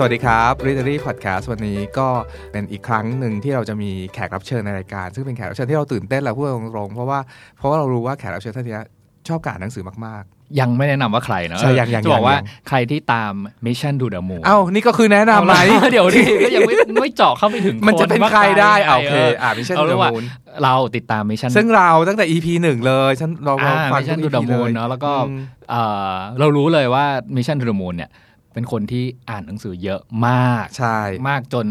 สวัสดีครับ Readery Podcast วันนี้ก็เป็นอีกครั้งหนึ่งที่เราจะมีแขกรับเชิญในรายการ ซึ่งเป็นแขกรับเชิญที่เราตื่นเต้นเราพูดตรงๆเพราะว่าเพราะว่าเรารู้ว่าแขกรับเชิญท่านนี้ชอบการอ่านหนังสือมากยังไม่แนะนำว่าใครเนอะใช่ยังยังจะบอกว่ายังใครที่ตาม Mission to the Moon ๆเอ้านี่ก็คือแนะนำไหมเดี๋ยวดิก็ยังไม่ไม่เจาะเข้าไปถึงมันจะเป็นว่าใครได้อะโอเคเอออ่า Mission เอา to เรี the ยกว่า Moon เราติดตาม Mission ซึ่งเราตั้งแต่ EP หนึ่งเลยฉันเราเราอ่าฟัง Mission ทุ to ก the EP เล Moon ยเนอะแล้วก็อืมเอ่อเรารู้เลยว่า Mission to the Moon เนี่ย เป็นคนที่อ่านหนังสือเยอะมากใช่มากจน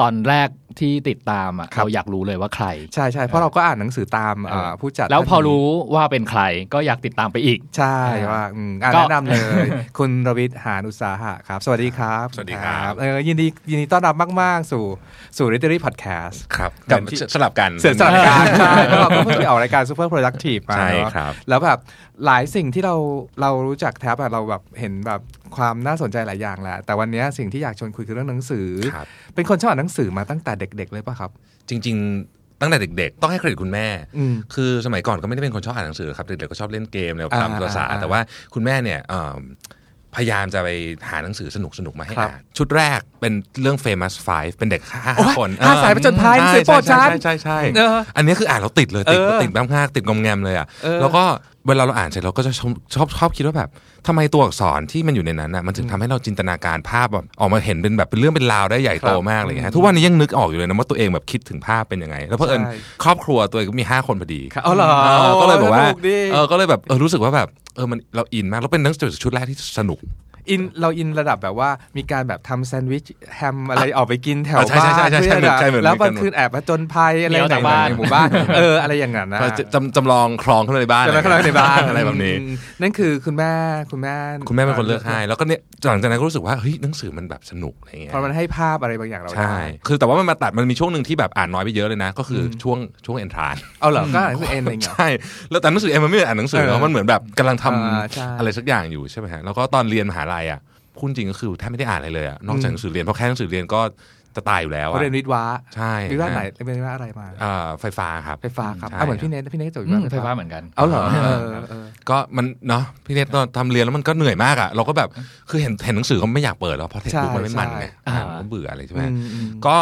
ตอนแรกที่ติดตามอะครับเราอยากรู้เลยว่าใคร ใช่ใช่เพราะเราก็อ่านหนังสือตามเอ่อผู้จัด แล้วพอท่านนี้รู้ว่าเป็นใครก็อยากติดตามไปอีก ใช่อ่าว่าอืมอะก็แนะนำเลย คุณรวิทย์หานอุตสาหะครับ สวัสดีครับ สวัสดีครับเออยินดียินดีต้อนรับมาก ๆ สู่สู่ Literary Podcast ครับกักับบสลับกันเสือสลับการใช่เพราะเราก็เพิ่งไปออกรายการ Super Productive มาใช่เนอะครับแล้วแบบหลายสิ่งที่เราเรารู้จักแทบอะเราแบบเห็นแบบ ความน่าสนใจหลายอย่างแหละ แต่วันนี้สิ่งที่อยากชวนคุยคือเรื่องหนังสือครับเป็นคนชอบอ่านหนังสือมาตั้งแต่เด็ก ๆ เลยป่ะครับ จริง ๆ ตั้งแต่เด็ก ๆ ต้องให้เครดิตคุณแม่อืมคือสมัยก่อนก็ไม่ได้เป็นคนชอบอ่านหนังสือครับ เด็กๆก็ชอบเล่นเกมอะไรอ่าตามภาษาอ่าแต่ว่าคุณแม่เนี่ยเอิ่ม พยายามจะไปหาหนังสือสนุกๆมาให้ครับอ่านชุดแรกเป็นเรื่อง famous five เป็นเด็กห้าโอ้ยคนห้าสายผจญภัยหนังสือโปรดฉันใช่ใช่ใช่เอออันนี้คืออ่านแล้วติดเลยติดเออติดมากๆติดงอมแงมเลยอะเออแล้วก็เวลาเราอ่านเสร็จเราก็จะชอบชอบชอบคิดว่าแบบทำไมตัวอักษรที่มันอยู่ในนั้นอะมันถึงทำให้เราจินตนาการภาพแบบออกมาเห็นเป็นแบบเป็นเรื่องเป็นราวได้ใหญ่โตครับมากเลยฮะทุกวันนี้ยังนึกออกอยู่เลยนะว่าตัวเองแบบคิดถึงภาพเป็นยังไง แล้วเพราะเอิญใช่ครอบครัวตัวเองก็มี 5 คนพอดีครับเอาเหรอเออก็เลยแบบว่าสนุกดิเออก็เลยแบบเออรู้สึกว่าแบบ เออมันเราอินมากแล้วเป็นหนังสือชุดแรกที่สนุก อินเราอินระดับแบบว่ามีการแบบทำแซนด์วิชแฮมอะไรออกไปกินแถวอะใช่บ้านใช่ใช่ใช่เพื่อนอะใช่เหมือนแล้วเหมืมัอนนกันคืนแอบมาจนภัยอะไรเลี้ยวไหนจากบ้านในหมู่บ้านเอออะไรอย่างนั้นนะจำจำลองคลองเข้ามาในบ้านใช่ไหมข้างในบ้านอะไรแบบนี้อืมนั่นคือคุณแม่คุณแม่คุณแม่เป็นคนเลือกให้แล้วก็เนี่ยหลังจากนั้นก็รู้สึกว่าเฮ้ยหนังสือมันแบบสนุกอะไรเงี้ยเพราะมันให้ภาพอะไรบางอย่างเราใช่ได้คือแต่ว่ามันมาตัดมันมีช่วงหนึ่งที่แบบอ่านน้อยไปเยอะเลยนะ ก็คืออช่วงช่วงเอนทรานเอาเหรอก็อ่านหนังสือเองอะไรอย่างเงี้ยใช่แล้วแต่หนังสือเองมันไม่ได้อ่านหนังสือเออเนอะมันเหมือนแบบกำลังทำอ่าใช่อะไรสักอย่างอยู่ใช่ไหมฮะแล้วก็ตอนเรียนมหาลัยอะพูดจริงก็คือแทบไม่ได้อ่านอะไรเลยอะนอกจากหนังสือเรียนเพราะแค่หนังสือเรียนก็ จะตายอยู่แล้วเขาอะเรียนวิทย์วะใช่วิทย์ว่าไหนเรียนวิทย์ว่าอะไรมาอ่าไฟฟ้าครับไฟฟ้าครับใช่อะเหมือนพี่เนทพี่เนทจบอยู่อืมว่าไฟฟ้าเหมือนกันเอาเหรอเออเออก็มันเนาะพี่เนทตอนทำเรียนแล้วมันก็เหนื่อยมากอะเราก็แบบคือเห็นเห็นหนังสือก็ไม่อยากเปิดแล้วเพราะเทคบุ๊กมันไม่มันไงใช่อ่านก็เบื่ออะไรใช่ไหมอืมอืมก็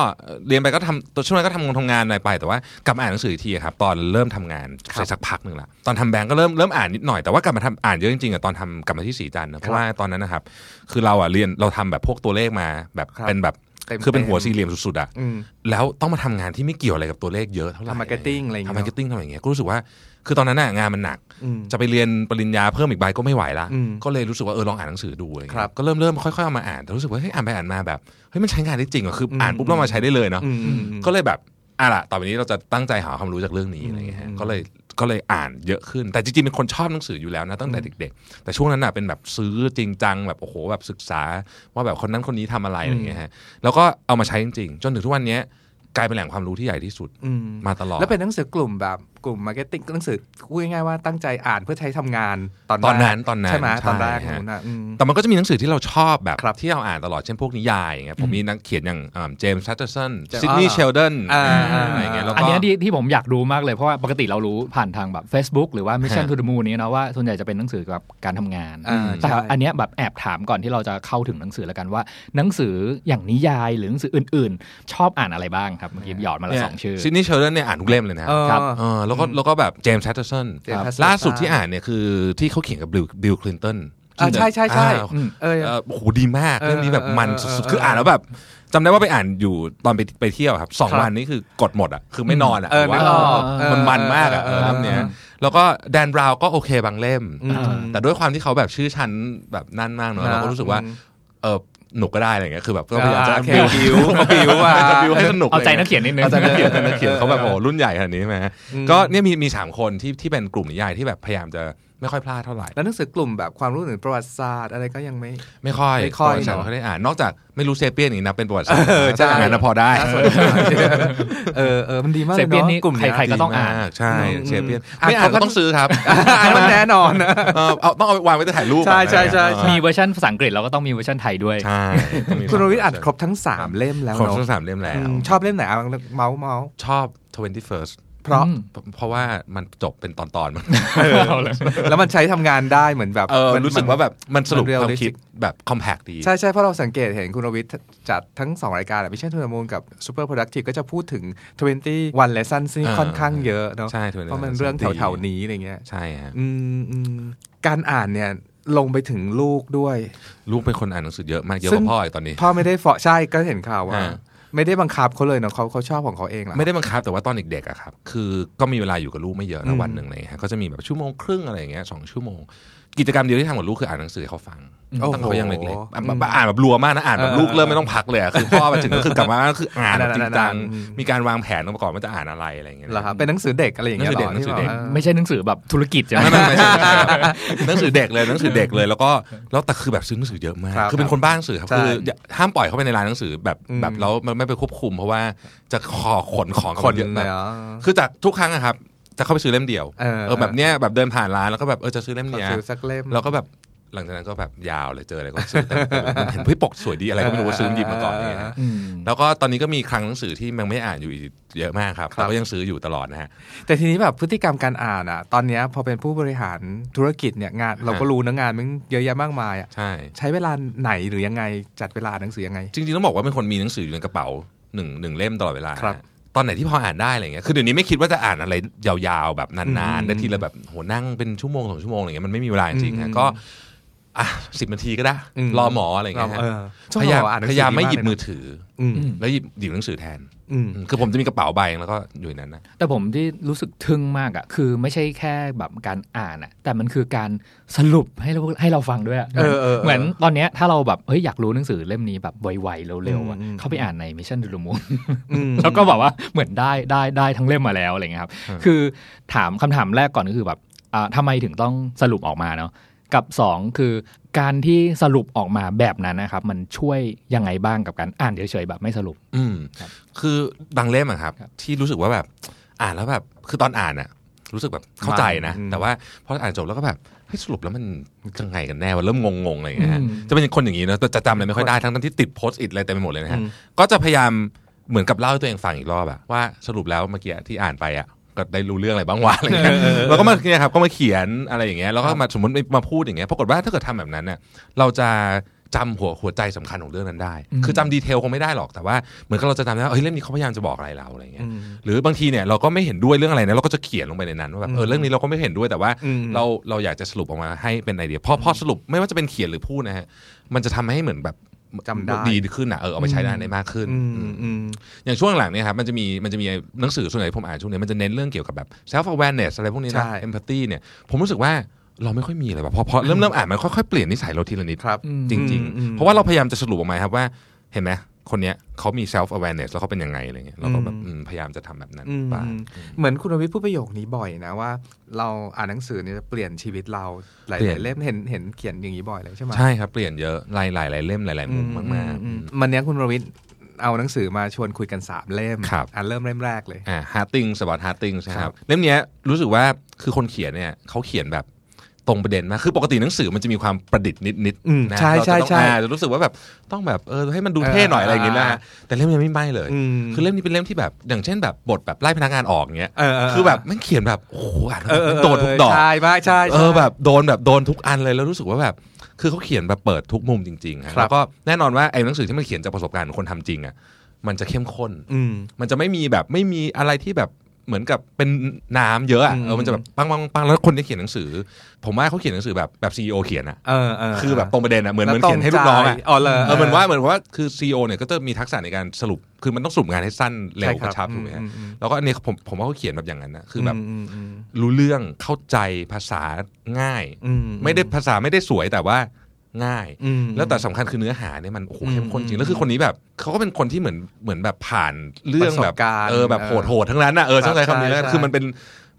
เรียนไปก็ทำตัวช่วงนั้นก็ทำงานทำงานหน่อยไปแต่ว่ากลับมาอ่านหนังสืออีกทีอะครับตอนเริ่มทำงานครับสักพักหนึ่งละตอนทำแบงก์ก็เริ่มเริ่มอ่านนิดหน่อยแต่ว่ากลับมาทำอ่านเยอะจริงๆอะตอนทำกลับมาที่สีจันทร์นะเพราะว่าตอนนั้นนะครับคือเราอะเรียนเราทำแบบพวกตัวเลขมาแบบครับเป็นแบบเต็มๆ คือเป็นหัวสี่เหลี่ยมสุดๆอะอืมแล้วต้องมาทำงานที่ไม่เกี่ยวอะไรกับตัวเลขเยอะเท่าไหร่ทำ marketing อะไรอย่างเงี้ยทำมาร์เก็ตติ้งทำอย่างเงี้ยก็รู้สึกว่าคือตอนนั้นอะงานมันหนักอืมจะไปเรียนปริญญาเพิ่มอีกใบก็ไม่ไหวละอืมก็เลยรู้สึกว่าเออลองอ่านหนังสือดูอะไรเงี้ยครับก็เริ่มเริ่มค่อยๆเอามาอ่านแต่รู้สึกว่าเฮ้ยอ่านไปอ่านมาแบบเฮ้ยมันใช้งานได้จริงเหรอคืออ่านปุ๊บเอามาใช้ได้เลยเนาะอืมอืมอืมก็เลยแบบอะล่ะต่อไปนี้เราจะตั้งใจหาความรู้จากเรื่องนี้อะไรเงี้ยฮะอืมก็เลย ก็เลยอ่านเยอะขึ้น แต่จริงๆเป็นคนชอบหนังสืออยู่แล้วนะตั้งแต่เด็ก ๆ แต่ช่วงนั้นน่ะเป็นแบบซื้อจริงจังแบบโอ้โหแบบศึกษา ว่าแบบคนนั้นคนนี้ทำอะไรอะไรเงี้ยฮะแล้วก็เอามาใช้จริงๆ จนถึงทุกวันเนี้ยกลายเป็นแหล่งความรู้ที่ใหญ่ที่สุดอืมมาตลอด แล้วเป็นหนังสือกลุ่มแบบกลุ่ม marketing หนังสือพูดง่ายๆว่าตั้งใจอ่านเพื่อใช้ทำงานตอนตอนนั้นแรกตอนนั้นใช่ไหมใช่ตอนแรกฮะนู้นนะอืมแต่มันก็จะมีหนังสือที่เราชอบแบบครับที่เราอ่านตลอดเช่นพวกนิยายอย่างเงี้ยผมมีนักเขียนอย่าง James Patterson จะ Sidney อ่า Sheldon อ่าอะไรอย่างเงี้ยแล้วก็อันเนี้ยที่ที่ผมอยากรู้มากเลยเพราะว่าปกติเรารู้ผ่านทางแบบ Facebook หรือว่า ฮะ Mission to the Moon นี้นะว่าส่วนใหญ่จะเป็นหนังสือเกี่ยวกับการทำงานอ่าแต่ใช่อันเนี้ยแบบแอบถามก่อนที่เราจะเข้าถึงหนังสือแล้วกันว่า หนังสืออย่างนิยายหรือหนังสืออื่น ๆ ชอบอ่านอะไรบ้างครับเมื่อกี้หยอดมาละสองชื่อ Sidney Sheldon เนี่ยอ่านทุกเล่มเลยนะเออครับเออแล้วก็แล้วก็แบบเจมส์แพตเตอร์สัน James Patterson ล่าสุดที่อ่านเนี่ยคือที่เขาเขียนกับ Bill Bill Clinton อ่าใช่ใช่ใช่อืมเออเออโอ้โหดีมากเออเรื่องนี้แบบมันเออสุดเออๆคืออ่านแล้วแบบจำได้ว่าไปอ่านอยู่ตอนไปไปเที่ยวครับสองครับวันนี้คือกดหมดอะคือไม่นอนอะเออว่านึกออกเออมันมันมากอะเออเรื่องเนี้ยแล้วก็ Dan Brown ก็โอเคบางเล่มอืมแต่ด้วยความที่เขาแบบชื่อชั้นแบบนั่นมากเนอะนะเราก็รู้สึกว่าอืมเออ หนุกก็ได้อะไรเงี้ยคือแบบก็พยายามจะอ่าโอเคบิวบิวบิวอะบิวให้สนุกเอาใจะไรนังี้ยกเขียนนิดนึงอาจารย์นักเขียนอาจารย์นักเขียนเขาแบบโอ้รุ่นใหญ่ขนาดนี้ใช่ไหมฮะอืมก็เนี่ยมีมีสามคนที่ที่เป็นกลุ่มนิยายที่แบบพยายามจะ ไม่ค่อยพลาดเท่าไหร่ แล้วหนังสือกลุ่มแบบความรู้ถึงประวัติศาสตร์อะไรก็ยังไม่ ไม่ค่อยไม่ค่อยประวัติศาสตร์เนอะไม่ค่อยได้อ่านนอกจากไม่รู้เซเปียนอย่างนี้นะเป็นประวัติศาสตร์เออใช่ถ้าอย่างนั้นนะพอได้น่าสนใจเออเออมันดีมากเลเซยเปียนเนาะนี่กลุ่มเนี้ยใครๆก็ต้องอ่านดีมใช่อืมเซเปียนอะไม่อ่านเขาก็ก็ต้องซื้อครับอันมันแน่นอนนะเออเอาต้องเอาไปวางไว้จะถ่ายรูปใช่ใช่ใช่เออมีเวอร์ชันภาษาอังกฤษเราก็ต้องมีเวอร์ชันไทยด้วยใช่ต้องมีคุณรวิศอ่านครบทั้งสามเล่มแล้วครบเนาะทั้งสามเล่มแล้วอืมชอบเล่มไหนอะเมาส์เมาส์ชอบ 21st เพราะอืมเพราะว่ามันจบเป็นตอนๆมันแล้วมันใช้ทำงานได้เหมือนแบบเออมันรู้สึกว่าแบบมันสรุปมันความ realistic คิดแบบ compact ดี ใช่ใช่เพราะเราสังเกตเห็นคุณรวิทย์จัดทั้ง 2 รายการ Mission to the Moon กับ Super Productive ก็จะพูดถึง21 Lesson ซึ่งอ่าค่อนข้างเยอะเนาะใช่21เพราะมันเรื่องแถวๆนี้อะไรเงี้ยใช่ฮะอืมอืมการอ่านเนี่ยลงไปถึงลูกด้วย ลูกเป็นคนอ่านหนังสือเยอะมากเยอะซึ่กงว่าพ่ออีกตอนนี้ พ่อไม่ได้ฟอใช่ก็เห็นข่าวว่าอ่า ไม่ได้บังคับเขาเลยเนาะเขาเขาชอบของเขาเองเหรอไม่ได้บังคับแต่ว่าตอนเด็กๆอะครับ คือก็มีเวลาอยู่กับลูกไม่เยอะอืนะมวันหนึ่งเลยฮะก็จะมีแบบชั่วโมงครึ่งอะไรอย่างเงี้ยสองชั่วโมง กิจกรรมเดียวที่ทำกับลูกคืออ่านหนังสือให้เขาฟังโอ้ตั้งโหแต่เขายังเล็กๆอะอืมอ่านแบบรัวมากนะอ่านแบบเออลูกเริ่มไม่ต้องพักเลยอะคือพ่อมาถึงก็คือกลับมาก็คืออ่านแบบจริงจังอืมมีการวางแผนมาก่อนว่าจะอ่านอะไรอะไรอย่างเงี้ยเหรอครับเป็นหนังสือเด็กอะไรอย่างเงี้ยหนังสือเด็กหรหนังสือเด็กที่บไม่ใช่หนังสือแบบธุรกิจใช่ไหมไม่ไม่ไม่ใช่ไม่ใช่ครับหนังสือเด็กเลยหนังสือเด็กเลย แล้วก็แล้วแต่คือแบบซื้อหนังสือเยอะมากครับคือเป็นคนบ้าหนังสือครับใช่คืออย่าห้ามปล่อยเขาไปในร้านหนังสือแบบอืมแบบแล้วมันไม่ไปควบคุม เพราะว่าจะขอขนของคนเยอะเลแบบยเหรอคือจากทุกครั้งอะครับ จะเข้าไปซื้อเล่มเดียวเออเออแบบเนี้ยแบบเดินผ่านร้านแล้วก็แบบเออจะซื้อเล่มขอเนี้ยซื้อสักเล่มแล้วก็แบบหลังจากนั้นก็แบบยาวเลยเจออะไรก็ซื้อแต่เห็นเฮ้ยปกสวยดีอะไรก็ไม่รู้ว่าซื้อหยิบมาก่อนเนี่ยฮะอืมแล้วก็ตอนนี้ก็มีคลังหนังสือที่ยังไม่อ่านอยู่อีกเยอะมากครับครับแต่ก็ยังซื้ออยู่ตลอดนะฮะแต่ทีนี้แบบพฤติกรรมการอ่านอะ ตอนเนี้ยพอเป็นผู้บริหารธุรกิจเนี่ยงาน เราก็รู้นะงานมันเยอะแยะมากมายอะใช่ใช้เวลาไหนหรือยังไงจัดเวลาอ่านหนังสือยังไง จริงๆต้องบอกว่าเป็นคนมีหนังสืออยู่ในกระเป๋าหนึ่งหนึ่งเล่มตลอดเวลาครับต อนไหนที่พออ่านได้อะไรเงี้ยคือเดี๋ยวนี้ไม่คิดว่าจะอ่านอะไรยาวๆแบบนานอืมๆได้ทีละแบบโหนั่งเป็นชั่วโมงสองชั่วโมงอะไรเงี้ยมันไม่มีเวลาจริงๆอืฮะมก็อะสิบนาทีก็ได้อืมรอหมออะไรเงี้ยฮะเออช่วงพยายามเราอ่านหนังพสือยายามไม่หยิบดีมืเลอถืออืมแล้วหยิบหยิบหนังสือแทน อืมอืมคือผมจะมีกระเป๋าใบแล้วก็อยู่ในนั้นนะแต่ผมที่รู้สึกทึ่งมากอะ คือไม่ใช่แค่แบบการอ่านอะ แต่มันคือการสรุปให้เราให้เราฟังด้วยอะเออเออเออเหมือนตอนเนี้ยถ้าเราแบบเฮ้ยอยากรู้หนังสือเล่มนี้แบบไวๆเร็วๆอะอืมอืมเข้าไปอ่านใน Mission to the Moon อืมแล้วก็แบบว่าเหมือนได้ได้ได้ทั้งเล่มมาแล้วอะไรเงี้ยครับอืมคือถามคำถามแรกก่อนก็คือแบบอ่าทำไมถึงต้องสรุปออกมาเนาะ กับสองคือการที่สรุปออกมาแบบนั้นนะครับ มันช่วยยังไงบ้างกับการอ่านเฉยๆแบบไม่สรุป อืมครับคือบางเล่มอะครับครับ ที่รู้สึกว่าแบบอ่านแล้วแบบคือตอนอ่านอะรู้สึกแบบเข้าใจนะอืมแต่ว่าพออ่านจบแล้วก็แบบเฮ้ยสรุปแล้วมันยังไงกันแน่ว่าเริ่มงงๆอะไรอย่างเงี้ยฮะอืมจะเป็นคนอย่างนี้นะแต่จะจำอะไรไม่ค่อยได้ทั้งๆที่ติดโพสต์อิทอะไรเต็มไปหมดเลยนะฮะอืมก็จะพยายามเหมือนกับเล่าให้ตัวเองฟังอีกรอบอะว่าสรุปแล้วเมื่อกี้ที่อ่านไปอะ ก็ได้รู้เรื่องอะไรบ้างวะอะไรเงี้ยแล้วก็มาเนี่ยครับก็มาเขียนอะไรอย่างเงี้ยแล้วก็มาสมมติมาพูดอย่างเงี้ยปรากฏว่าถ้าเกิดทำแบบนั้นเนี่ยเราจะจำหัวหัวใจสำคัญของเรื่องนั้นได้อืมคือจำดีเทลคงไม่ได้หรอกแต่ว่าเหมือนกับเราจะจำได้ว่าเฮ้ยเรื่องนี้เขาพยายามจะบอกอะไรเราอะไรเงี้ยอืมหรือบางทีเนี่ยเราก็ไม่เห็นด้วยเรื่องอะไรนะเราก็จะเขียนลงไปในนั้นว่าแบบเออเรื่องนี้เราก็ไม่เห็นด้วยแต่ว่าอืมเราเราอยากจะสรุปออกมาให้เป็นไอเดียพอพอสรุปไม่ว่าจะเป็นเขียนหรือพูดนะฮะมันจะทำให้เหมือนแบบ จำได้ดีขึ้นอะเออเอาไปใช้ได้ได้มากขึ้นอืมอืมอืมอย่างช่วงหลังเนี่ยครับมันจะมีมันจะมีหนังสือส่วนใหญ่ที่ผมอ่านช่วงนี้มันจะเน้นเรื่องเกี่ยวกับแบบ self awareness อะไรพวกนี้ใช่นะ empathy เนี่ยผมรู้สึกว่าเราไม่ค่อยมีเลยแบบพอพอเริ่มเริ่มอ่านมันค่อยๆเปลี่ยนนิสัยเราทีละนิดครับอืมจริงอืมอืมๆเพราะว่าเราพยายามจะสรุปออกมาครับว่าเห็นไหม คนเนี้ยเขามี self awareness แล้วเขาเป็นยังไงอะไรเงี้ยเราก็แบบอืมอืมพยายามจะทำแบบนั้นอืมบ้างเหมือนคุณรวิทย์พูดประโยคนี้บ่อยนะว่า เราอ่านหนังสือเนี่ยจะเปลี่ยนชีวิตเราหลายเปลี่ยนๆเล่มเห็นเห็นเขียนอย่างนี้บ่อยเลยใช่ไหมใช่ครับเปลี่ยนเยอะหลายหลายหลายเล่มหลายๆมุมมากอืๆอืมันเนี้ยคุณรวิทย์เอาหนังสือมาชวนคุยกันสามเล่มครับอ่านเริ่มเล่มแรกเลยอ่า Harding สวัสดิ์ Harding ใช่คครัรับบเล่มเนี้ยรู้สึกว่าคือคนเขียนเนี่ยเขาเขียนแบบ ตรงประเด็นมากคือปกติหนังสือมันจะมีความประดิษฐ์นิดอืมๆนะใช่เราจะใช่ต้องใช่อ่าจะรู้สึกว่าแบบต้องแบบเออให้มันดูเท่หน่อยอะไรอย่างเงี้ยนะฮะแต่เล่มนี้ไม่ไม่เลยอืมคือเล่มนี้เป็นเล่มที่แบบอย่างเช่นแบบบทแบบไล่พนักงานออกเงี้ยเออเออคือแบบมันเขียนแบบโอ้โหอ่านแล้วเออเออโดนทุกดอกใช่มากใช่เออแบบโดนแบบโดนทุกอันเลยแล้วรู้สึกว่าแบบคือเขาเขียนแบบเปิดทุกมุมจริงๆฮะครับแล้วก็แน่นอนว่าไอ้หนังสือที่มันเขียนจากประสบการณ์ของคนทำจริงอะมันจะเข้มข้นอืมมันจะไม่มีแบบไม่มีอะไรที่แบบ เหมือนกับเป็นน้ำเยอะอะอืมเออมันจะแบบปังปังปังแล้วคนที่เขียนหนังสือ ผมว่าเขาเขียนหนังสือแบบแบบซีอเขียนอะเออเออคือแบบตรงประเด็นอะเหมือนเหมือนแล้วเขียนให้ลูกน้องอะตรงใจอ๋อเลยเออเหมือนว่าเหมือนว่าคือซีอเนี่ยก็จะมีทักษะในการสรุป คือมันต้องสรุปงานให้สั้นเร็วใช่กระชับถูกไหมฮะอือืมแล้วก็อันนี้ผมผมว่าเขาเขียนแบบอย่างนั้นนะคือแบบมอืมรู้เรื่องเข้าใจภาษาง่ายอืมไม่ได้ภาษาไม่ได้สวยแต่ว่า ง่ายอืมแล้วแต่สำคัญคือเนื้อหาเนี่ยมันโอ้โหอืมเข้มข้นจริอืงมแล้วคือคนนี้แบบเขาก็เป็นคนที่เหมือนเหมือนแบบผ่านเรื่องแบบประสบการณ์เออแบบเออโหดโหดๆทั้งนั้นน่ะเออครับใช้คำนี้แล้วกันใช่คือมันเป็น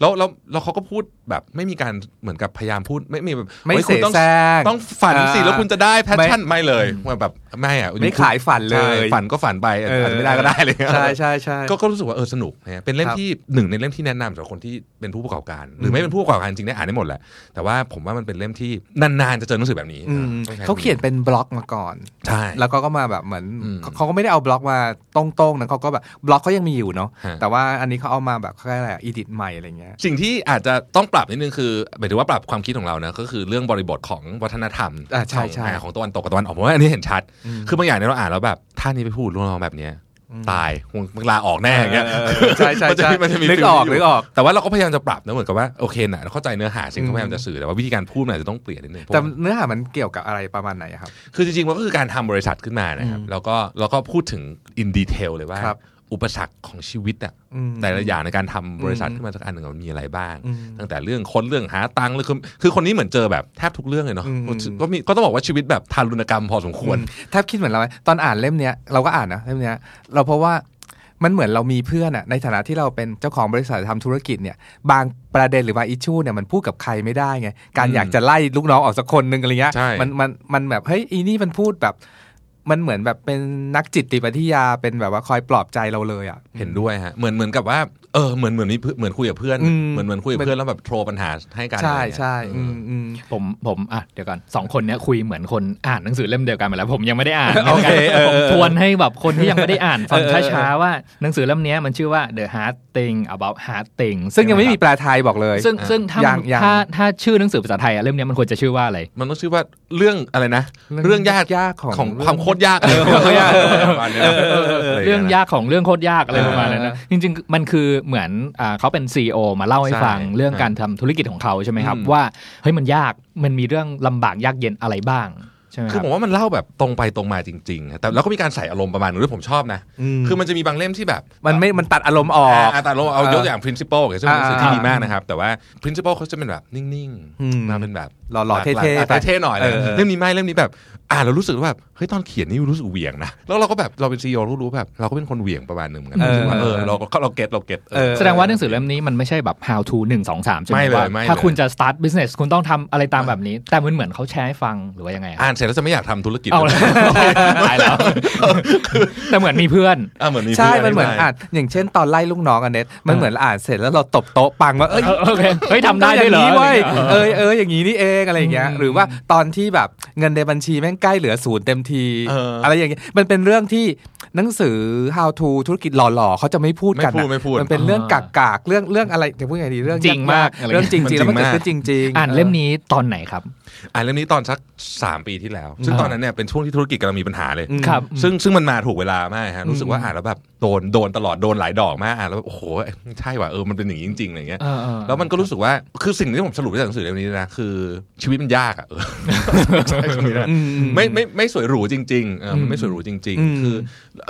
แล้วแล้วแล้วเขาก็พูดแบบไม่มีการเหมือนกับพยายามพูดไม่มีแบบไม่ฮ้ยเสคุณต้องแสร้งต้องฝันสิอ่าแล้วคุณจะได้แพชชั่นไม่เลยว่าแบบไม่อะไม่ขายฝันเลยใช่ฝันก็ฝันไปอาจจะไม่ได้ก็ได้เลยใช่ใช่ใช่ก็ก็รู้สึกว่าเออสนุกนะเป็นเล่มครับที่หนึ่งในเล่มที่แนะนำสำหรับคนที่เป็นผู้ประกอบการ หรือไม่เป็นผู้ประกอบการจริงได้อ่านได้หมดแหละแต่ว่าผมว่ามันเป็นเล่มที่นานๆจะเจอหนังสือแบบนี้อืมต้องใช้เขาเขียนเป็นบล็อกมาก่อนใช่แล้วก็ก็มาแบบเหมือนอืมเขาเขาก็ไม่ได้เอาบล็อกมาตรงๆนะเขาก็แบบบล็อกเขายังมีอยู่เนาะฮะแต่ว่าอันนี้เขาเอามาแบบเขาเรียกอะไรอีดิทใหม่อะไรเงี้ยสิ่งที่อาจจะต้องปรับนิดนึงคือหมายถึงว่าปรับความคิดของเรานะก็คือเรื่องบริบทของวัฒนธรรมอ่าใช่ของใช่อ่าของตะวันตกกับตะวันออกผมว่าอันนี้เห็นชัดอืมคือบางอย่างเนี่ยเราอ่านแล้วแบบท่านี้ไปพูดรุ่นน้องแบบเนี้ยตายคงลาออกแน่อย่างเงี้ยเออเออใช่ใช่มันจะใช่มีมันจะมีนึกฟีลออกยู่นึกออก แต่ว่าเราก็พยายามจะปรับนะเหมือนกับว่าโอเคนะเราเข้าใจเนื้อหาสิ่งอืที่มพยายามจะสื่อแต่ว่าวิธีการพูดมันอาจจะต้องเปลี่ยนนิดนึงแต่เนื้อหามันเกี่ยวกับอะไรประมาณไหนอะครับ คือจริงๆมันก็คือการทำบริษัทขึ้นมานะครับอืมแล้วก็แล้วก็พูดถึงอินดีเทลเลยว่าครับ อุปสรรคของชีวิตอะอืมแต่ละอย่างในการทำบริษัทอืมขึ้นมาสักอันหนึ่งมันมีอะไรบ้างอืมตั้งแต่เรื่องคนเรื่องหาตังค์เลยคือคือคนนี้เหมือนเจอแบบแทบทุกเรื่องเลยเนาะอืมก็มีก็ต้องบอกว่าชีวิตแบบทารุณกรรมพอสมควรอืมแทบคิดเหมือนเราไหมตอนอ่านเล่มเนี้ยเราก็อ่านนะเล่มเนี้ยเราเพราะว่ามันเหมือนเรามีเพื่อนอะในฐานะที่เราเป็นเจ้าของบริษัททำธุรกิจเนี่ย บางประเด็นหรือบางอิชชูเนี่ยมันพูดกับใครไม่ได้ไงการอืมอยากจะไล่ลูกน้องออกสักคนหนึ่งอะไรเงี้ยใช่มันมันมันแบบเฮ้ยอีนี่มันพูดแบบ มันเหมือนแบบเป็นนักจิตติปัทยาเป็นแบบว่าคอยปลอบใจเราเลยอะ เห็นด้วยฮะ เหมือนเหมือนกับว่า เออเหมือนเหมือนมีเพื่อนเหมือนคุยกับเพื่อนอืมเหมือนเหมือนคุยกับเพื่อนแล้วแบบโทรปัญหาให้กันใช่อะไรเงี้ยใช่เออือมอืมผมผมอะเดี๋ยวก่อนสองคนเนี้ยคุยเหมือนคนอ่านหนังสือเล่มเดียวกันมาแล้ว ผมยังไม่ได้อ่านโอเคเออผมเออทวนให้แบบคนที่ยังไม่ได้อ่านฟังเออเออช้าๆว่าหนังสือเล่มเนี้ยมันชื่อว่า The Hard Thing About Hard Things ซึ่งยังไม่มีใช่หแปลไทยบอกเลยครับซึ่งซึ่งถ้ายัมังนยังถ้าถ้าชื่อหนังสือภาษาไทยอะเล่มเนี้ยมันควรจะชื่อว่าอะไรมันต้องชื่อว่าเรื่องอะไรนะ เรื่องยากยากของของความโคตรยากเออความโคตรยากประมาณนี้นะะไเรื่องยากของเรื่องโคตรยากอะไรเออประมาณนั้นนะจริงๆมันคือเหมือนอ่าเขาเป็นซีอมาเล่าให้ใช่ฟังเรื่องการทำธุรกิจของเขาใช่ไหมครับอืมว่าเฮ้ยมันยากมันมีเรื่องลำบากยากเย็นอะไรบ้างใช่ไหมคคือรับผมว่ามันเล่าแบบตรงไปตรงมาจริงๆอะแต่แล้วก็มีการใส่อารมณ์ประมาณนึงที่ผมชอบนะมคือมันจะมีบางเล่มที่แบบ มันไม่มันตัดอารมณ์ออกอ่าแต่เราเอายกตัวอย่าง principle ซึ่งเป็นหนังสือที่อ่าดีมากนะครับ แต่ว่า Principles เขาจะเป็นแบบนิ่งอืมๆมาเป็นแบบหล่อๆเท่ๆอะไปเท่ๆหน่อยเลยเออเล่มนี้ไม่เล่มนี้แบบ อ่านเรารู้สึกว่าแบบเฮ้ยตอนเขียนนี่รู้สึกเหวี่ยงนะแล้วเราก็แบบเราเป็น CEO รู้แบบเราก็เป็นคนเหวี่ยงประมาณหนึ่งเหมือนกันเออรู้สึกว่าเออเราก็เรา get เรา get เออแสดงว่าหนังสือเล่มนี้มันไม่ใช่แบบ how to หนึ่งสองสามใช่ไหมไม่เลยว่าไม่เลยถ้าคุณจะ start business คุณต้องทำอะไรตามแบบนี้ แต่มันเหมือนเขาแชร์ให้ฟังหรือว่ายังไงอะอ่านเสร็จแล้วจะไม่อยากทำธุรกิจเอาเลยตายแล้วแต่เหมือนมีเพื่อนอ่าเหมือนมีใช่พื่มันเหมือนธิบายอ่านอย่างเช่นตอนไล่ลูกน้องอันเน็ตมันเหมือนอ่านเสร็จแล้วเราตบโต๊ะปังว่าเอ้ยเออโอเคเฮ้ยทำได้ด้วยเหรอางนี้เว้ยเอเอออเอออย่างนี้นี่เองอะไรอย่างเงี้ยอืมหรือว่าตอนที่แบบเงินในบัญชีแม่งใกล้เหลือศูนย์เต็มทีเออออะไรอย่างเงี้ยมันเป็นเรื่องที่หนังสือ how to ธุรกิจหล่อๆเขาจะไม่พูดกันไม่พูดอะไม่พูดมันเป็นเรื่องกากๆเรื่องเรื่องอะไรจะพูดยังไงดีเรื่องจริงมากยอะไรเรื่องจริงมันๆแล้วมันจริเกิงดมากขึ้นจริง ๆ อ่านเล่มนี้ตอนไหนครับ อ่านเล่มนี้ตอนสักสามปีที่แล้ว ซึ่งอ่าตอนนั้นเนี่ยเป็นช่วงที่ธุรกิจกำลังมีปัญหาเลยอืมครับซึ่งซึ่งมันมาถูกเวลามากฮะรู้สึกว่าอืมอ่านแล้วแบบโดนโดนตลอดโดนหลายดอกมากอ่านแล้วแบบโอ้โหใช่ว่ะเออมันเป็นอย่างนี้จริงๆอะไรเงี้ยเออเออแล้วมันก็รู้สึกว่าคือสิ่งที่ผมสรุปจากหนังสือเล่มนี้นะคือชีวิตมันยากอะเออใช่คำนี้นะอืมอืมไม่ไม่ไม่สวยหรูจริงๆเออมันไม่อืมสวยหรูจริงอืมๆคือ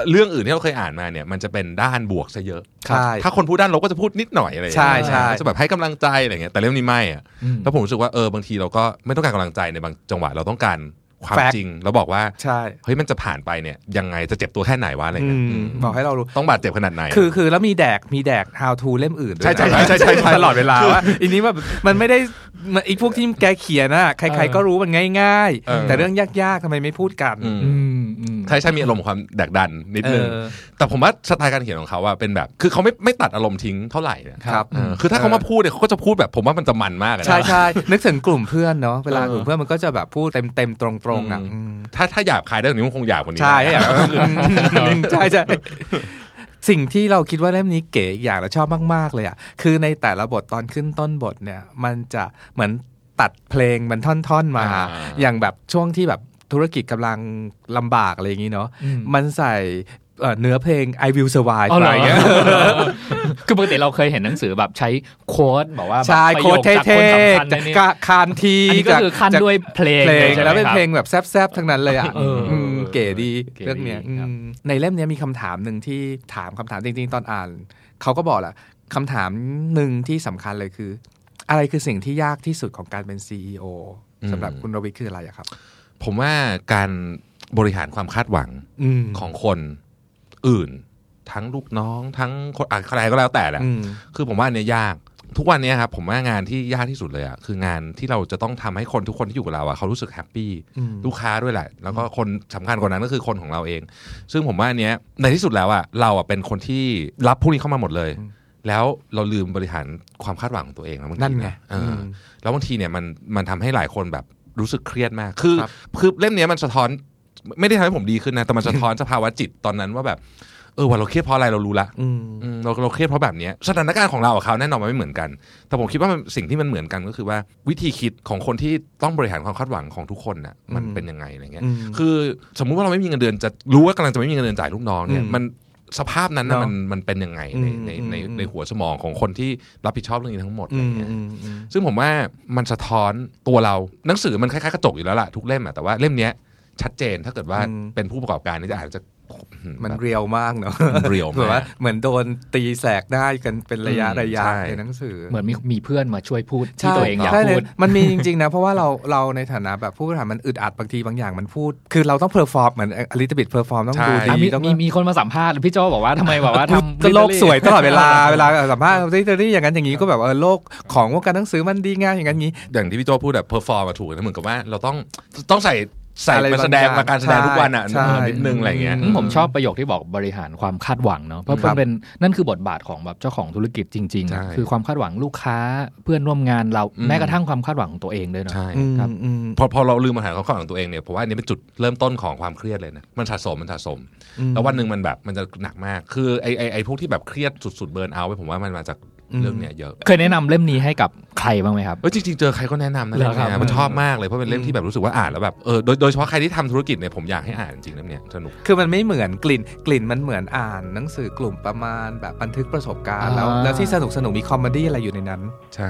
เรื่องอื่นที่เราเคยอ่านมาเนี่ย มันจะเป็นด้านบวกซะเยอะใช่ถ้าคนพูดด้านลบก็จะพูดนิดหน่อยอะไรอย่างเงี้ยใช่ใช่จะแบบให้กำลังใจอะไรเงี้ยแต่เล่มนี้ไม่อะอืมแล้วผมรู้สึกว่าเออบางทีเราก็ไม่ต้องการกำลังใจในบางจังหวะเราต้องการ ความ Fact จริง แล้วบอกว่าใช่เฮ้ยมันจะผ่านไปเนี่ยยังไงจะเจ็บตัวแค่ไหนวะอะไรอืเงี้ยมอืมบอกให้เรารู้ต้องบาดเจ็บขนาดไหน คือคือแล้วมีแดกมีแดก how to เล่มอื่นด้วยใช่ใช่นะใช่ใช่ใช่ตลอดเวลาว่าอันนี้แบบมันไม่ได้มันอีกพวกที่แกเขียนน่ะใคร ๆ ก็รู้มันง่ายเออๆแต่เรื่องยากๆทำไมไม่พูดกันอืมอืมอืมใช่ใช่มีอารมณ์ความดักดันนิดนึงเออแต่ผมว่าสไตล์การเขียนของเขาอะเป็นแบบ คือเขาไม่ไม่ตัดอารมณ์ทิ้งเท่าไหร่เนี่ยครับเออคือถ้าเขามาพูดเนี่ยเขาก็จะพูดแบบผมว่ามันจะมันมากอะนะใช่ใช่นึกถึงกลุ่มเพื่อนเนาะเวลาเออกลุ่มเพื่อนมันก็จะแบบพูดเต็มเต็มๆตรงๆอะอืมอืมถ้าถ้าหยาบคายได้กว่านี้มันคงหยาบกว่านี้ใช่นะใช่ใช่สิ่งที่เราคิดว่าเล่มนี้เก๋อีกอย่างและชอบมาก ๆ เลยอะ คือในแต่ละบทตอนขึ้นต้นบทเนี่ย มันจะเหมือนตัดเพลงมันท่อน ๆ มาอ่าอย่างแบบช่วงที่แบบธุรกิจกำลังลำบากอะไรอย่างนี้เนาะอืมมันใส่ เอ่อเนื้อเพลง I Will Survive อ๋อเหรไปออย่างเงี้ยคือปกติเราเคยเห็นหนังสือแบบใช้โค้ดบอกว่าแบบใช่ประโค้โยดคจากเท่คนสำคัญในนี้ๆกะคานทีอันนี้ก็คือขั้นจากด้วยเพลงเพลงใช่ไหมแล้วเป็นครับเพลงแบบแซบๆทั้งนั้นเลยอะเออมเก๋ดีเก๋ดีเรื่องเนี้ยครับอืมในเล่มเนี้ยมีคำถามหนึ่งที่ถามคำถามจริง ๆ ตอนอ่านเขาก็บอกแหละคำถามหนึ่งที่สำคัญเลยคือ อะไรคือสิ่งที่ยากที่สุดของการเป็น CEO อืมสำหรับคุณรวิทย์คืออะไรอะครับ ผมว่าการบริหารความคาดหวังอืมของคน อื่น ทั้งลูกน้องทั้งคนอะใครก็แล้วแต่แหละอืมคือผมว่าอันเนี้ยยากทุกวันนี้ครับผมว่างานที่ยากที่สุดเลยอะคืองานที่เราจะต้องทำให้คนทุกคนที่อยู่กับเราอะเขารู้สึกแฮปปี้อืมลูกค้าด้วยแหละ แล้วก็คนสำคัญกว่านั้นก็คือคนของเราเอง ซึ่งผมว่าอันเนี้ยในที่สุดแล้วอะเราอะเป็นคนที่รับพวกนี้เข้ามาหมดเลย แล้วเราลืมบริหารความคาดหวังของตัวเองนะบางทีนั่นไงเอออมแล้วบางทีเนี่ยมันมันทำให้หลายคนแบบรู้สึกเครียดมาก คือครับคือเล่มเนี้ยมันสะท้อน ไม่ได้ทำให้ผมดีขึ้นนะ แต่มันสะท้อนสภาวะจิตตอนนั้นว่าแบบ เออว่าเราเครียดเพราะอะไรเรารู้ละอืมอืมเราเราเครียดเพราะแบบเนี้ยสถานการณ์ของเรากับเขาแน่นอนมันไม่เหมือนกัน แต่ผมคิดว่ามันสิ่งที่มันเหมือนกันก็คือว่าวิธีคิดของคนที่ต้องบริหารความคาดหวังของทุกคนน่ะมันอืมเป็นยังไงอะไรเงี้ยอืมคือสมมุติว่าเราไม่มีเงินเดือนจะรู้ว่ากำลังจะไม่มีเงินเดือนจ่ายลูกน้องเนี่ยอืมมันสภาพนั้นน่ะเนอะมันมันเป็นยังไงในอืมในในอืมในหัวสมองของคนที่รับผิดชอบเรื่องนี้ทั้งหมดอะไรอืมเงี้ยอืมอืมซึ่งผมว่ามันสะท้อนตัวเราหนังสือมันคล้ายๆกระจกอยู่แล้วล่ะทุกเล่มอะแต่ว่าเล่มเนี้ย ชัดเจนถ้าเกิดว่าอืมเป็นผู้ประกอบการนี่จะอาจจะมันแบบ real มากเนาะมัน real มากเหมือนว่าเหมือนโดนตีแสกได้กันเป็นระยะอืมระยะใช่ในหนังสือ เหมือนมีมีเพื่อนมาช่วยพูดที่ใช่ตัวเองอยากใช่เลยพูดมันมีจริงๆนะ เพราะว่าเราเราในฐานะแบบผู้บริหารมันอึดอัดบางทีบางอย่างมันพูด คือเราต้อง perform เหมือน a little bit perform ต้องใช่ดูอะดีมีต้องมีมีคนมาสัมภาษณ์พี่โจบอกว่าทำไมแบบว่าทำก็โลก literary สวยตลอดเวลาเวลาสัมภาษณ์ Readery อย่างนั้นอย่างนี้ก็แบบว่าเออโลกของวงการหนังสือมันดีงามอย่างนั้นอย่างนี้อย่างที่พี่โจพูดแบบ perform ถูกนะเหมือนกับว่าเราต้องต้องใส่ ใส่อะไรมาแสดงบางอย่างมาการแสดงทุกวันอะใช่เออนิดนึงอะไรเงี้ยอืมผมชอบประโยคที่บอกบริหารความคาดหวังเนาะเพราะครับมันเป็นนั่นคือบทบาทของแบบเจ้าของธุรกิจจริงใช่ๆคือความคาดหวังลูกค้าเพื่อนร่วมงานเราอืมแม้กระทั่งความคาดหวังของตัวเองด้วยเนาะใช่อืมครับอืมพอพอเราลืมบริหารความคาดหวังของตัวเองเนี่ยผมว่าอันนี้เป็นจุดเริ่มต้นของความเครียดเลยนะมันสะสมมันสะสมอืมแล้ววันหนึ่งมันแบบมันจะหนักมากคือไอไอไอพวกที่แบบเครียดสุดๆ burnout ไปผมว่ามันมาจากอืม เรื่องเนี้ยเยอะ เคยแนะนำเล่มนี้ให้กับใครบ้างไหมครับเออจริงๆเจอใครก็แนะนำนะเหรอครับเล่มเนี้ยมันชอบมากเลยเพราะเป็นเล่มที่แบบรู้สึกว่าอ่านแล้วแบบเออโดยโดยเฉพาะใครที่ทำธุรกิจเนี่ยผมอยากให้อ่านจริงๆเล่มเนี้ยสนุกคือมันไม่เหมือนกลิ่นกลิ่นมันเหมือนอ่านหนังสือกลุ่มประมาณแบบบันทึกประสบการณ์แล้วอ่าแล้วที่สนุกสนุกมี comedy อะไรอยู่ในนั้น ใช่